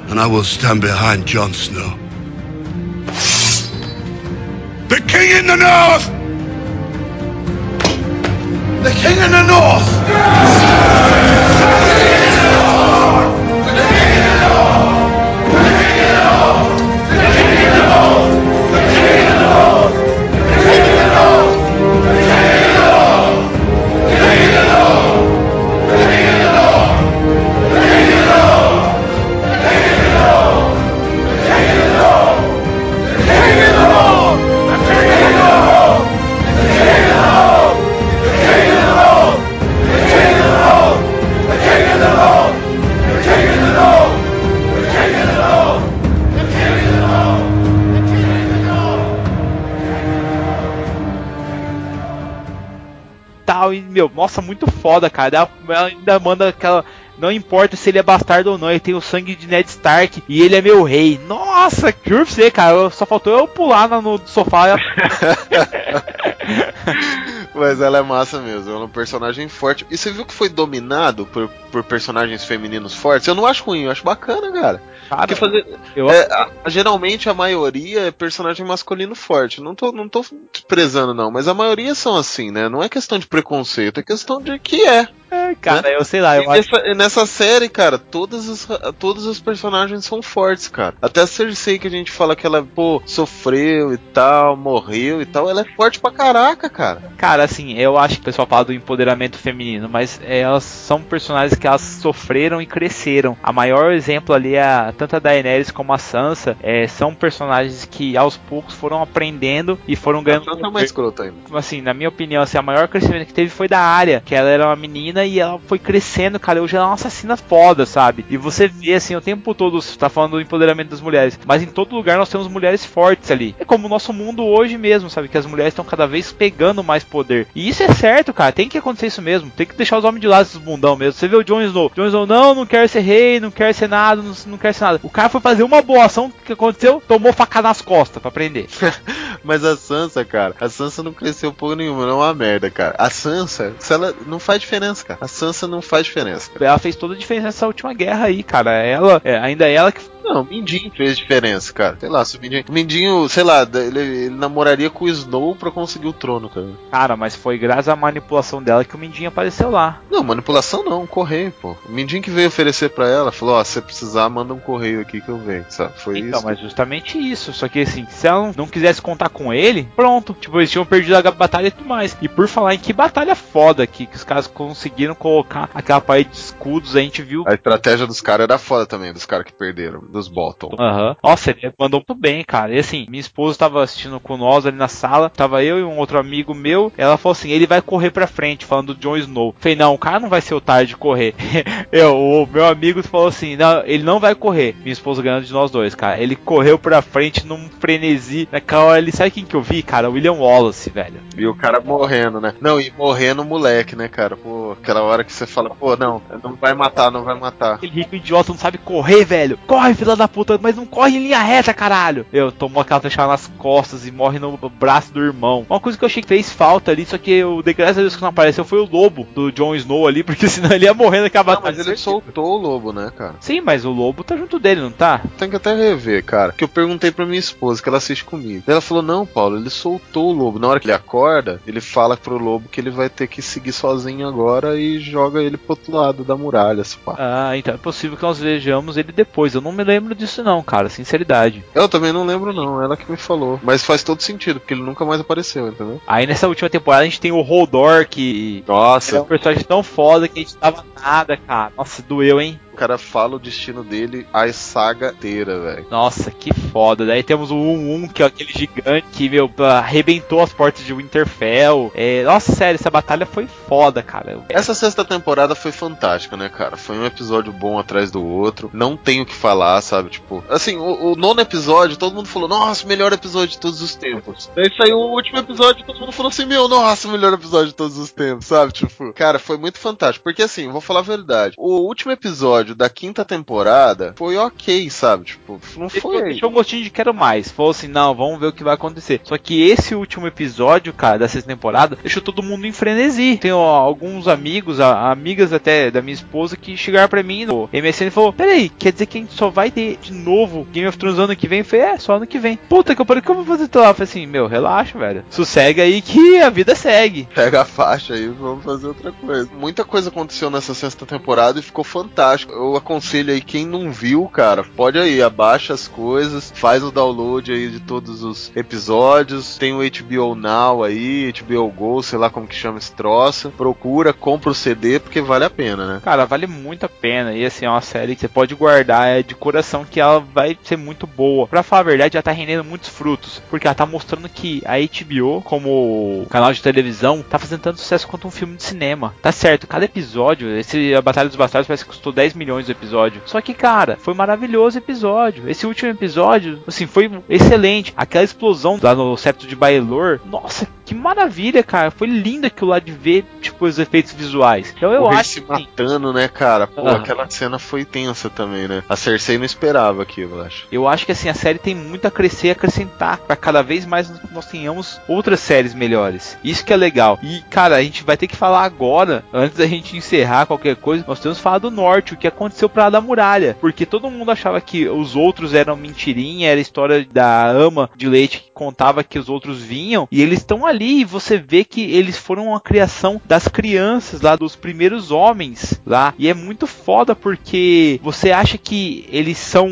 And I will stand behind Jon Snow. The King in the North! The King in the North! tal, foda, cara. Ela, ainda manda aquela. Não importa se ele é bastardo ou não, ele tem o sangue de Ned Stark e ele é meu rei. Nossa, juro você, cara, só faltou eu pular no sofá. Mas ela é massa mesmo, ela é um personagem forte. E você viu que foi dominado por, por personagens femininos fortes? Eu não acho ruim, eu acho bacana, cara. Cara, Porque fazer, eu, é, a- geralmente a maioria é personagem masculino forte. Não tô, não tô desprezando, não, mas a maioria são assim, né? Não é questão de preconceito, é questão de que é. Cara, eu sei lá, eu acho. nessa, nessa série, cara, todas as, todos os personagens são fortes, cara. Até a Cersei que a gente fala que ela, pô, sofreu e tal, morreu e tal, ela é forte pra caraca, cara. Cara, assim, eu acho que o pessoal fala do empoderamento feminino, mas é, elas são personagens que elas sofreram e cresceram. A maior exemplo ali é a- tanto a Daenerys como a Sansa, é, são personagens que aos poucos foram aprendendo e foram ganhando. Ela tá mais escrota ainda. assim, na minha opinião, assim, a maior crescimento que teve foi da área, que ela era uma menina e ela foi crescendo, cara, hoje ela é uma assassina foda, sabe? E você vê, assim, o tempo todo, você tá falando do empoderamento das mulheres, mas em todo lugar nós temos mulheres fortes ali. É como o nosso mundo hoje mesmo, sabe? Que as mulheres estão cada vez pegando mais poder. E isso é certo, cara, tem que acontecer isso mesmo, tem que deixar os homens de lado, esses bundão mesmo. Você vê o Jon Snow, Jon Snow, não, não quer ser rei, não quer ser nada, não, não quer ser nada. O cara foi fazer uma boa ação, o que aconteceu? Tomou facada nas costas pra prender. Mas a Sansa, cara, a Sansa não cresceu porra nenhuma, não é uma merda, cara. A Sansa, se ela não faz diferença, cara. A Sansa não faz diferença. Cara. Ela fez toda a diferença nessa última guerra aí, cara. Ela, é, ainda ela que. Não, o Mindinho fez diferença, cara. Sei lá, se o Mindinho, o Mindinho sei lá, ele, ele namoraria com o Snow pra conseguir o trono, cara. Cara, mas foi graças à manipulação dela que o Mindinho apareceu lá. Não, manipulação não, um correio, pô. O Mindinho que veio oferecer pra ela, falou, ó, se você precisar, manda um correio aqui que eu venho, sabe? Foi Então, isso. mas justamente isso. Só que assim, se ela não- não quisesse contar com ele, pronto. Tipo, eles tinham perdido a batalha e tudo mais. E por falar em que batalha foda aqui, que os caras conseguiram colocar aquela parede de escudos, a gente viu. A estratégia dos caras era foda também, dos caras que perderam, dos Bottom. Aham. Nossa, ele mandou muito bem, cara. E assim, minha esposa tava assistindo com nós ali na sala. Tava eu e um outro amigo meu. Ela falou assim: ele vai correr pra frente, falando do Jon Snow. Falei, não, o cara não vai ser otário de correr. eu, o meu amigo falou assim: não, ele não vai correr. Minha esposa ganhando de nós dois, cara. Ele correu pra frente num frenesi. Naquela hora, ele sabe quem que eu vi, cara? William Wallace, velho. E o cara morrendo, né? Não, e morrendo o moleque, né, cara? Pô, aquela hora que você fala, pô, não, não vai matar, não vai matar. Aquele rico idiota não sabe correr, velho. Corre, filha da puta, mas não corre em linha reta, caralho. Eu tomou aquela flechada nas costas e morre no braço do irmão. Uma coisa que eu achei que fez falta ali, só que graças a Deus que não apareceu foi o lobo do Jon Snow ali, porque senão ele ia morrer naquela Não, batalha. mas ele soltou o lobo, né, cara? Sim, mas o lobo tá junto dele, não tá? Tem que até rever, cara. Que eu perguntei pra minha esposa, que ela assiste comigo. Ela falou: Não, Paulo, ele soltou o lobo. Na hora que ele acorda, ele fala pro lobo que ele vai ter que seguir sozinho agora e joga ele pro outro lado da muralha, se pá. Ah, então é possível que nós vejamos ele depois. Eu não me lembro disso não, cara, sinceridade. Eu também não lembro, não. Ela que me falou. Mas faz todo sentido, porque ele nunca mais apareceu, entendeu? Aí nessa última temporada a gente tem o Holdor, que é Nossa, um personagem tão foda que a gente tava nada, cara. Nossa, doeu, hein? O cara fala o destino dele a saga inteira, velho. Nossa, que foda. Daí temos o 1-1, que é aquele gigante que, meu, arrebentou as portas de Winterfell. É, nossa, sério, essa batalha foi foda, cara. Essa sexta temporada foi fantástica, né, cara? Foi um episódio bom atrás do outro. Não tenho o que falar, sabe? Tipo, assim, o, o nono episódio, todo mundo falou, nossa, melhor episódio de todos os tempos. Daí saiu o último episódio, todo mundo falou assim, meu, nossa, melhor episódio de todos os tempos, sabe? Tipo, cara, foi muito fantástico. Porque assim, vou falar a verdade. O último episódio da quinta temporada foi ok, sabe? Tipo, não foi. Deixou um gostinho de quero mais. Falou assim, não, vamos ver o que vai acontecer. Só que esse último episódio, cara, da sexta temporada, deixou todo mundo em frenesi. Tenho ó, alguns amigos, a- amigas até da minha esposa, que chegaram pra mim no MSN e falou: Peraí, quer dizer que a gente só vai ter de novo Game of Thrones ano que vem? Eu falei, é, só ano que vem. Puta que eu falei, como eu vou fazer lá? Eu falei assim, meu, relaxa, velho. Sossega aí que a vida segue. Pega a faixa aí vamos fazer outra coisa. Muita coisa aconteceu nessa sexta temporada e ficou fantástico. Eu aconselho aí quem não viu, cara, pode aí, abaixa as coisas, faz o download aí de todos os episódios. Tem o HBO Now aí, HBO Go, sei lá como que chama esse troço. Procura, compra o CD porque vale a pena, né? Cara, vale muito a pena. E assim, é uma série que você pode guardar é de coração que ela vai ser muito boa. Pra falar a verdade, ela tá rendendo muitos frutos. Porque ela tá mostrando que a HBO, como canal de televisão, tá fazendo tanto sucesso quanto um filme de cinema. Tá certo, cada episódio, esse A Batalha dos Bastardos parece que custou 10 milhões o episódio. Só que, cara, foi maravilhoso episódio. Esse último episódio, assim, foi excelente. Aquela explosão lá no septo de Baelor, nossa, que maravilha, cara. Foi lindo aquilo lá de ver, tipo, os efeitos visuais. Então eu o rei acho se que. matando, né, cara? Pô, Aham. aquela cena foi tensa também, né? A Cersei não esperava aquilo, eu acho. Eu acho que assim a série tem muito a crescer e acrescentar para cada vez mais nós tenhamos outras séries melhores. Isso que é legal. E cara, a gente vai ter que falar agora, antes da gente encerrar qualquer coisa, nós temos que falar do norte, o que aconteceu para lá da muralha, porque todo mundo achava que os outros eram mentirinha, era a história da ama de leite que contava que os outros vinham e eles estão ali e você vê que eles foram a criação das crianças lá dos primeiros homens lá. E é muito foda porque você acha que eles são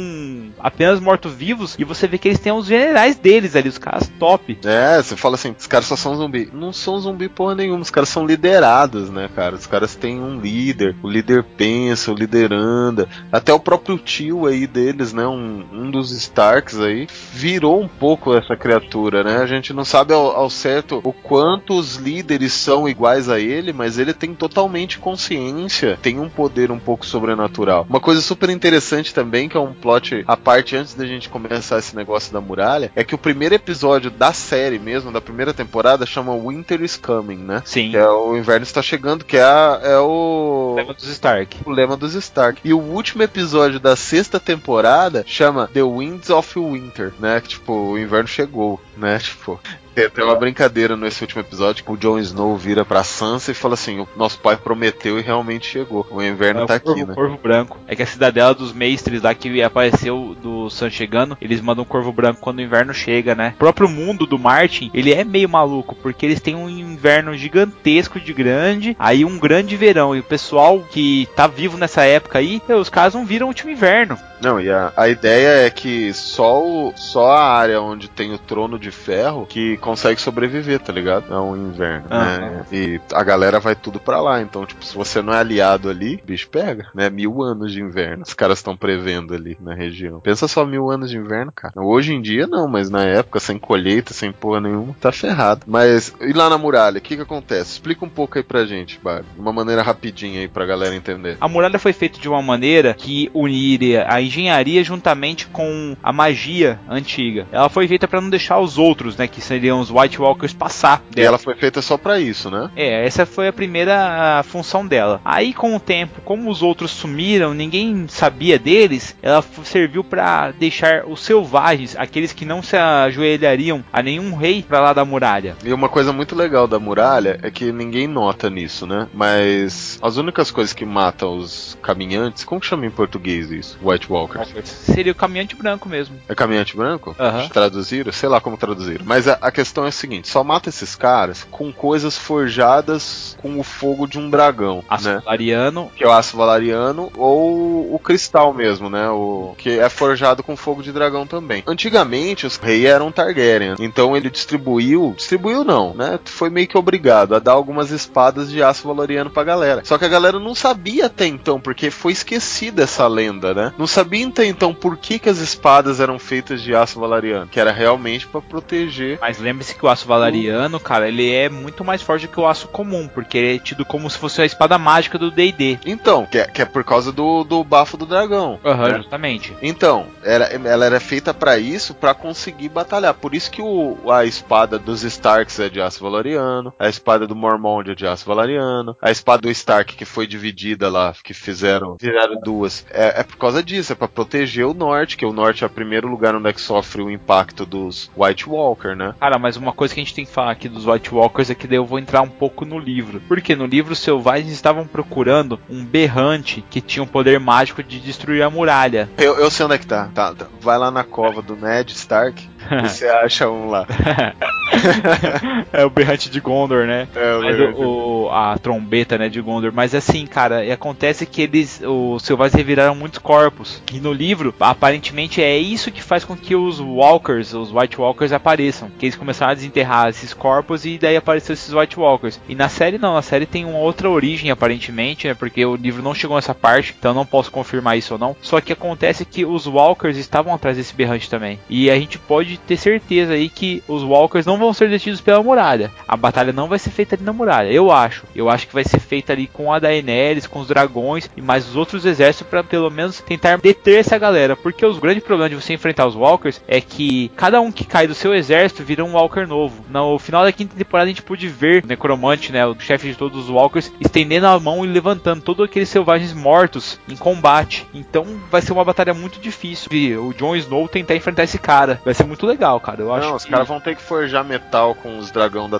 apenas mortos-vivos e você vê que eles têm os generais deles ali, os caras top. É, você fala assim, os caras só são zumbi. Não são zumbi porra nenhuma, os caras são liderados, né, cara? Os caras têm um líder, o líder pensa, o líder anda. Até o próprio tio aí deles, né, um, um dos Starks aí, virou um pouco essa criatura, né? A gente não sabe ao, ao certo o quanto os líderes são iguais a ele, mas ele tem totalmente consciência, tem um poder um pouco sobrenatural. Uma coisa super interessante também, que é um plot à parte antes da gente começar esse negócio da muralha, é que o primeiro episódio da série mesmo, da primeira temporada, chama Winter is Coming, né? Sim. Que é o inverno está chegando, que é, a- é o Lema dos Stark. o lema dos Stark. E o último episódio da sexta temporada chama The Winds of Winter, né? Que, tipo, o inverno chegou, né? Tipo. Tem tem uma brincadeira nesse último episódio que o Jon Snow vira pra Sansa e fala assim: o nosso pai prometeu e realmente chegou. O inverno É o tá aqui, corvo, né? corvo branco. É que a cidadela dos mestres lá que apareceu do Sun chegando, eles mandam um corvo branco quando o inverno chega, né? O próprio mundo do Martin, ele é meio maluco, porque eles têm um inverno gigantesco de grande, aí um grande verão. E o pessoal que tá vivo nessa época aí, meu, os caras não viram o último inverno. Não, e a, a ideia é que só, o, só a área onde tem o trono de ferro que consegue sobreviver, tá ligado? É um inverno, né? E a galera vai tudo pra lá. Então, tipo, se você não é aliado ali, bicho pega, né? Mil anos de inverno. Os caras estão prevendo ali na região. Pensa só mil anos de inverno, cara. Hoje em dia não, mas na época, sem colheita, sem porra nenhuma, tá ferrado. Mas, e lá na muralha, o que que acontece? Explica um pouco aí pra gente, Bar. De uma maneira rapidinha aí pra galera entender. A muralha foi feita de uma maneira que uniria a engenharia juntamente com a magia antiga. Ela foi feita para não deixar os outros, né, que seriam os White Walkers passar E dela. ela foi feita só pra isso, né? É, essa foi a primeira função dela. Aí, com o tempo, como os outros sumiram, ninguém sabia deles, ela serviu para deixar os selvagens, aqueles que não se ajoelhariam a nenhum rei, para lá da muralha. E uma coisa muito legal da muralha é que ninguém nota nisso, né? Mas as únicas coisas que matam os caminhantes, como que chama em português isso? White Walkers. Seria o caminhante branco mesmo. É caminhante branco? Traduziram? Sei lá como traduziram. Mas a, a questão questão é a seguinte: só mata esses caras com coisas forjadas com o fogo de um dragão, Aço né? Valariano. Que é o aço valariano ou o cristal mesmo, né? O que é forjado com fogo de dragão também. Antigamente os reis eram Targaryen, então ele distribuiu, distribuiu não, né? Foi meio que obrigado a dar algumas espadas de aço valariano pra galera. Só que a galera não sabia até então, porque foi esquecida essa lenda, né? Não sabia até então por que, que as espadas eram feitas de aço valariano, que era realmente pra proteger Mas lembre-se que o aço valariano, cara, ele é muito mais forte que o aço comum, porque ele é tido como se fosse a espada mágica do D&D. Então, que é, que é por causa do, do bafo do dragão. Aham, né? justamente. Então, era, ela era feita pra isso, pra conseguir batalhar. Por isso que o, a espada dos Starks é de aço valariano, a espada do Mormont é de aço valariano, a espada do Stark que foi dividida lá, que fizeram, viraram duas, é, é por causa disso, é pra proteger o norte, que o norte é o primeiro lugar onde é que sofre o impacto dos White Walker, né? Cara, mas uma coisa que a gente tem que falar aqui dos White Walkers é que daí eu vou entrar um pouco no livro. Porque no livro os selvagens estavam procurando um berrante que tinha um poder mágico de destruir a muralha. Eu, eu sei onde é que tá. Tá, tá. Vai lá na cova do Ned Stark, você acha um lá. é o berrante de Gondor, né? É, o Mas o, o- a trombeta, né, de Gondor. Mas assim, cara, acontece que eles, os selvagens reviraram muitos corpos. E no livro, aparentemente é isso que faz com que os Walkers, os White Walkers apareçam. Que eles começaram a desenterrar esses corpos e daí apareceu esses White Walkers. E na série não, na série tem uma outra origem aparentemente, né, porque o livro não chegou nessa parte, então não posso confirmar isso ou não. Só que acontece que os Walkers estavam atrás desse berrante também. E a gente pode ter certeza aí que os Walkers não vão ser detidos pela muralha. A batalha não vai ser feita ali na muralha, eu acho. Eu acho que vai ser feita ali com a Daenerys, com os dragões e mais os outros exércitos para pelo menos tentar deter essa galera. Porque os grandes problemas de você enfrentar os Walkers é que cada um que cai do seu exército vira um Walker novo. No final da quinta temporada a gente pôde ver o Necromante, né, o chefe de todos os Walkers, estendendo a mão e levantando todos aqueles selvagens mortos em combate. Então vai ser uma batalha muito difícil. O Jon Snow tentar enfrentar esse cara. Vai ser muito legal, cara. Eu acho Não, os que- caras vão ter que forjar metal com os dragão da.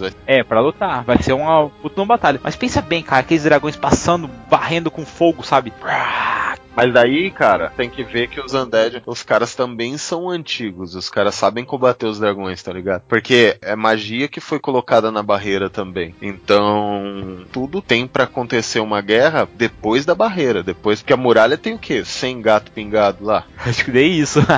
Vai... É, pra lutar. Vai ser uma puta uma batalha. Mas pensa bem, cara, aqueles dragões passando, varrendo com fogo, sabe? Mas daí, cara, tem que ver que os Undead, os caras também são antigos. Os caras sabem combater os dragões, tá ligado? Porque é magia que foi colocada na barreira também. Então, tudo tem pra acontecer uma guerra depois da barreira. Depois, porque a muralha tem o quê? 100 gato pingado lá. Acho que dei isso.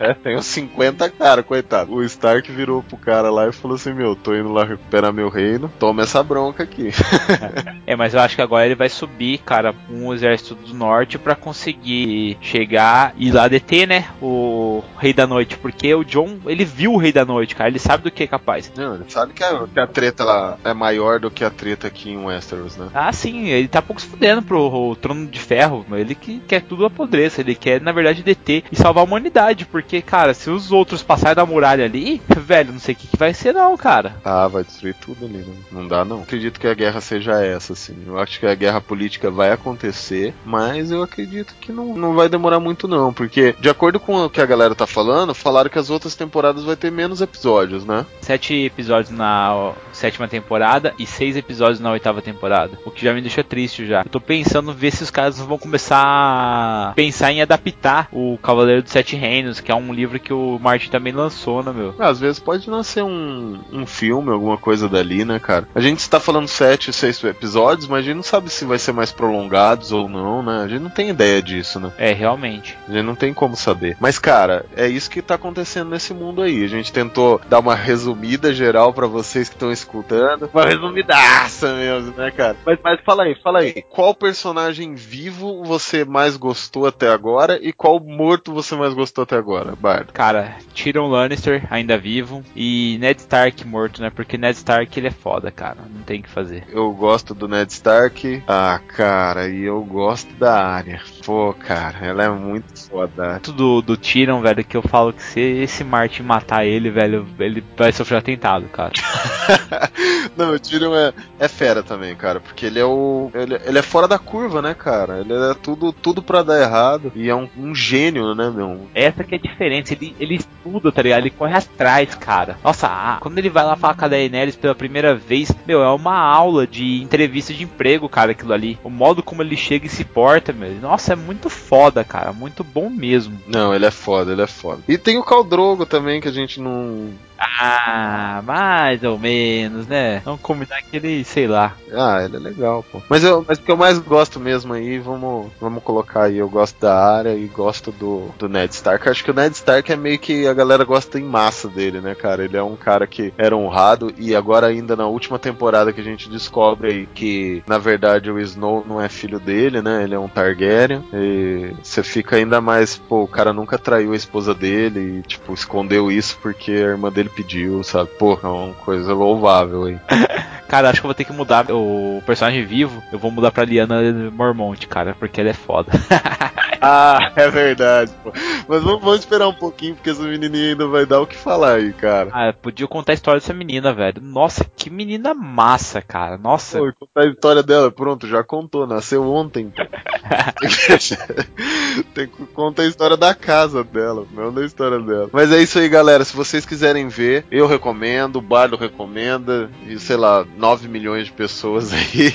É, tem uns 50 caras, coitado. O Stark virou pro cara lá e falou assim: Meu, tô indo lá recuperar meu reino, toma essa bronca aqui. é, mas eu acho que agora ele vai subir, cara, com o exército do norte pra conseguir chegar e ir lá deter, né? O Rei da Noite. Porque o John, ele viu o Rei da Noite, cara. Ele sabe do que é capaz. Não, ele sabe que a, que a treta lá é maior do que a treta aqui em Westeros, né? Ah, sim, ele tá pouco se fudendo pro trono de ferro, ele que quer tudo apodreça, ele quer, na verdade, deter e salvar a humanidade, porque, cara, se os outros passarem da muralha ali, velho, não sei o que, que vai ser não, cara. Ah, vai destruir tudo ali, né? Não dá, não. Acredito que a guerra seja essa, assim. Eu acho que a guerra política vai acontecer, mas eu acredito que não, não vai demorar muito, não. Porque, de acordo com o que a galera tá falando, falaram que as outras temporadas vai ter menos episódios, né? Sete episódios na sétima temporada e seis episódios na oitava temporada, o que já me deixa triste já. Eu tô pensando ver se os caras vão começar a pensar em adaptar o Cavaleiro dos Sete Reinos, que é um livro que o Martin também lançou, né, meu? Às vezes pode nascer um, um filme, alguma coisa dali, né, cara? A gente está falando sete, seis episódios, mas a gente não sabe se vai ser mais prolongados ou não, né? A gente não tem ideia disso, né? É, realmente. A gente não tem como saber. Mas, cara, é isso que tá acontecendo nesse mundo aí. A gente tentou dar uma resumida geral pra vocês que estão escutando. Uma resumidaça mesmo, né, cara? Mas, mas fala aí, fala aí. Qual personagem vivo você mais gostou até agora e qual morto você mais gostou até agora, Bardo? Cara, Tyrion Lannister ainda vivo e Ned Stark morto, né? Porque Ned Stark ele é foda, cara. Não tem o que fazer. Eu gosto do Ned Stark. Ah, cara, e eu gosto da Arya. Pô, cara, ela é muito foda. Do, do Tyrion, velho, que eu falo que se esse Martin matar ele, velho, ele vai sofrer atentado, cara. Não, o Tyrion é, é fera também, cara, porque ele é o. Ele, ele é fora da curva, né, cara? Ele é tudo, tudo pra dar errado. E é um, um gênio, né, meu? Essa que é a diferença, ele, ele estuda, tá ligado? Ele corre atrás, cara. Nossa, ah, quando ele vai lá falar com a Daenerys pela primeira vez, meu, é uma aula de entrevista de emprego, cara, aquilo ali. O modo como ele chega e se porta, meu. Nossa, é muito foda, cara. Muito bom mesmo. Não, ele é foda, ele é foda. E tem o Caldrogo também, que a gente não, Ah, mais ou menos, né? Vamos combinar que ele, sei lá. Ah, ele é legal, pô. Mas, eu, mas o que eu mais gosto mesmo aí, vamos, vamos colocar aí, eu gosto da área e gosto do, do Ned Stark. Acho que o Ned Stark é meio que a galera gosta em massa dele, né, cara? Ele é um cara que era honrado e agora ainda na última temporada que a gente descobre aí que, na verdade, o Snow não é filho dele, né? Ele é um Targaryen. E você fica ainda mais, pô, o cara nunca traiu a esposa dele e, tipo, escondeu isso porque a irmã dele pediu, sabe? Pô, é uma coisa louvável aí. Cara, acho que eu vou ter que mudar o personagem vivo. Eu vou mudar pra Liana Mormont, cara, porque ela é foda. ah, é verdade, pô. Mas vamos, vamos, esperar um pouquinho, porque essa menininha ainda vai dar o que falar aí, cara. Ah, podia contar a história dessa menina, velho. Nossa, que menina massa, cara. Nossa. Pô, contar a história dela, pronto, já contou, nasceu ontem. Tem que contar a história da casa dela, não da história dela. Mas é isso aí, galera. Se vocês quiserem ver, eu recomendo, o Bardo recomenda, e sei lá, 9 milhões de pessoas aí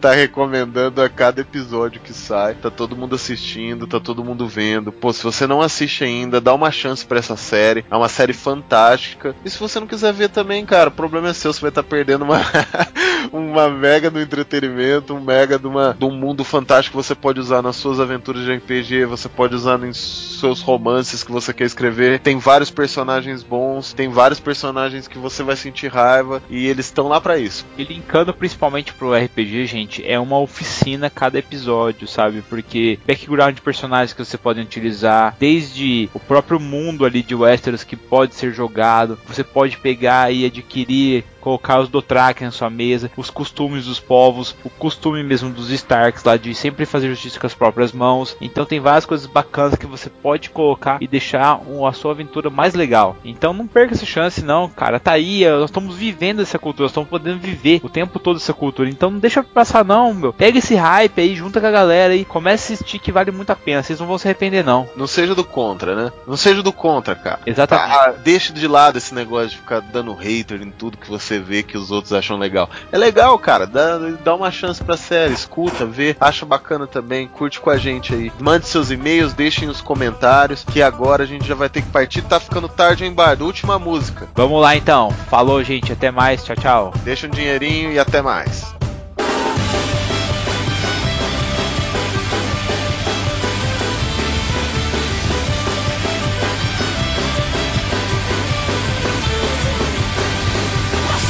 tá recomendando a cada episódio que sai. Tá todo mundo assistindo, tá todo mundo vendo. Pô, se você não assiste ainda, dá uma chance para essa série. É uma série fantástica. E se você não quiser ver também, cara, o problema é seu, você vai estar tá perdendo uma uma mega do entretenimento, um mega de, uma, de um mundo fantástico que você pode usar nas suas aventuras de RPG, você pode usar nos seus romances que você quer escrever. Tem vários personagens bons, tem vários personagens que você vai sentir raiva e eles estão lá para isso. E linkando principalmente pro RPG, gente, é uma oficina cada episódio, sabe? Porque background de personagens que você pode utilizar, desde o próprio mundo ali de Westeros que pode ser jogado, você pode pegar e adquirir colocar os Dothraki na sua mesa, os costumes dos povos, o costume mesmo dos Starks lá de sempre fazer com as próprias mãos. Então tem várias coisas bacanas que você pode colocar e deixar a sua aventura mais legal. Então não perca essa chance não, cara. Tá aí, nós estamos vivendo essa cultura, nós estamos podendo viver o tempo todo essa cultura. Então não deixa passar não, meu. Pega esse hype aí, junta com a galera e comece a assistir que vale muito a pena. Vocês não vão se arrepender não. Não seja do contra, né? Não seja do contra, cara. Exatamente. Ah, deixa de lado esse negócio de ficar dando hater em tudo que você vê que os outros acham legal. É legal, cara. Dá, dá uma chance pra série, escuta, vê, acha bacana também, curte com a gente aí. Mande seus e-mails, deixem os comentários, que agora a gente já vai ter que partir. Tá ficando tarde, hein, Bardo? Última música. Vamos lá então. Falou, gente. Até mais. Tchau, tchau. Deixa um dinheirinho e até mais.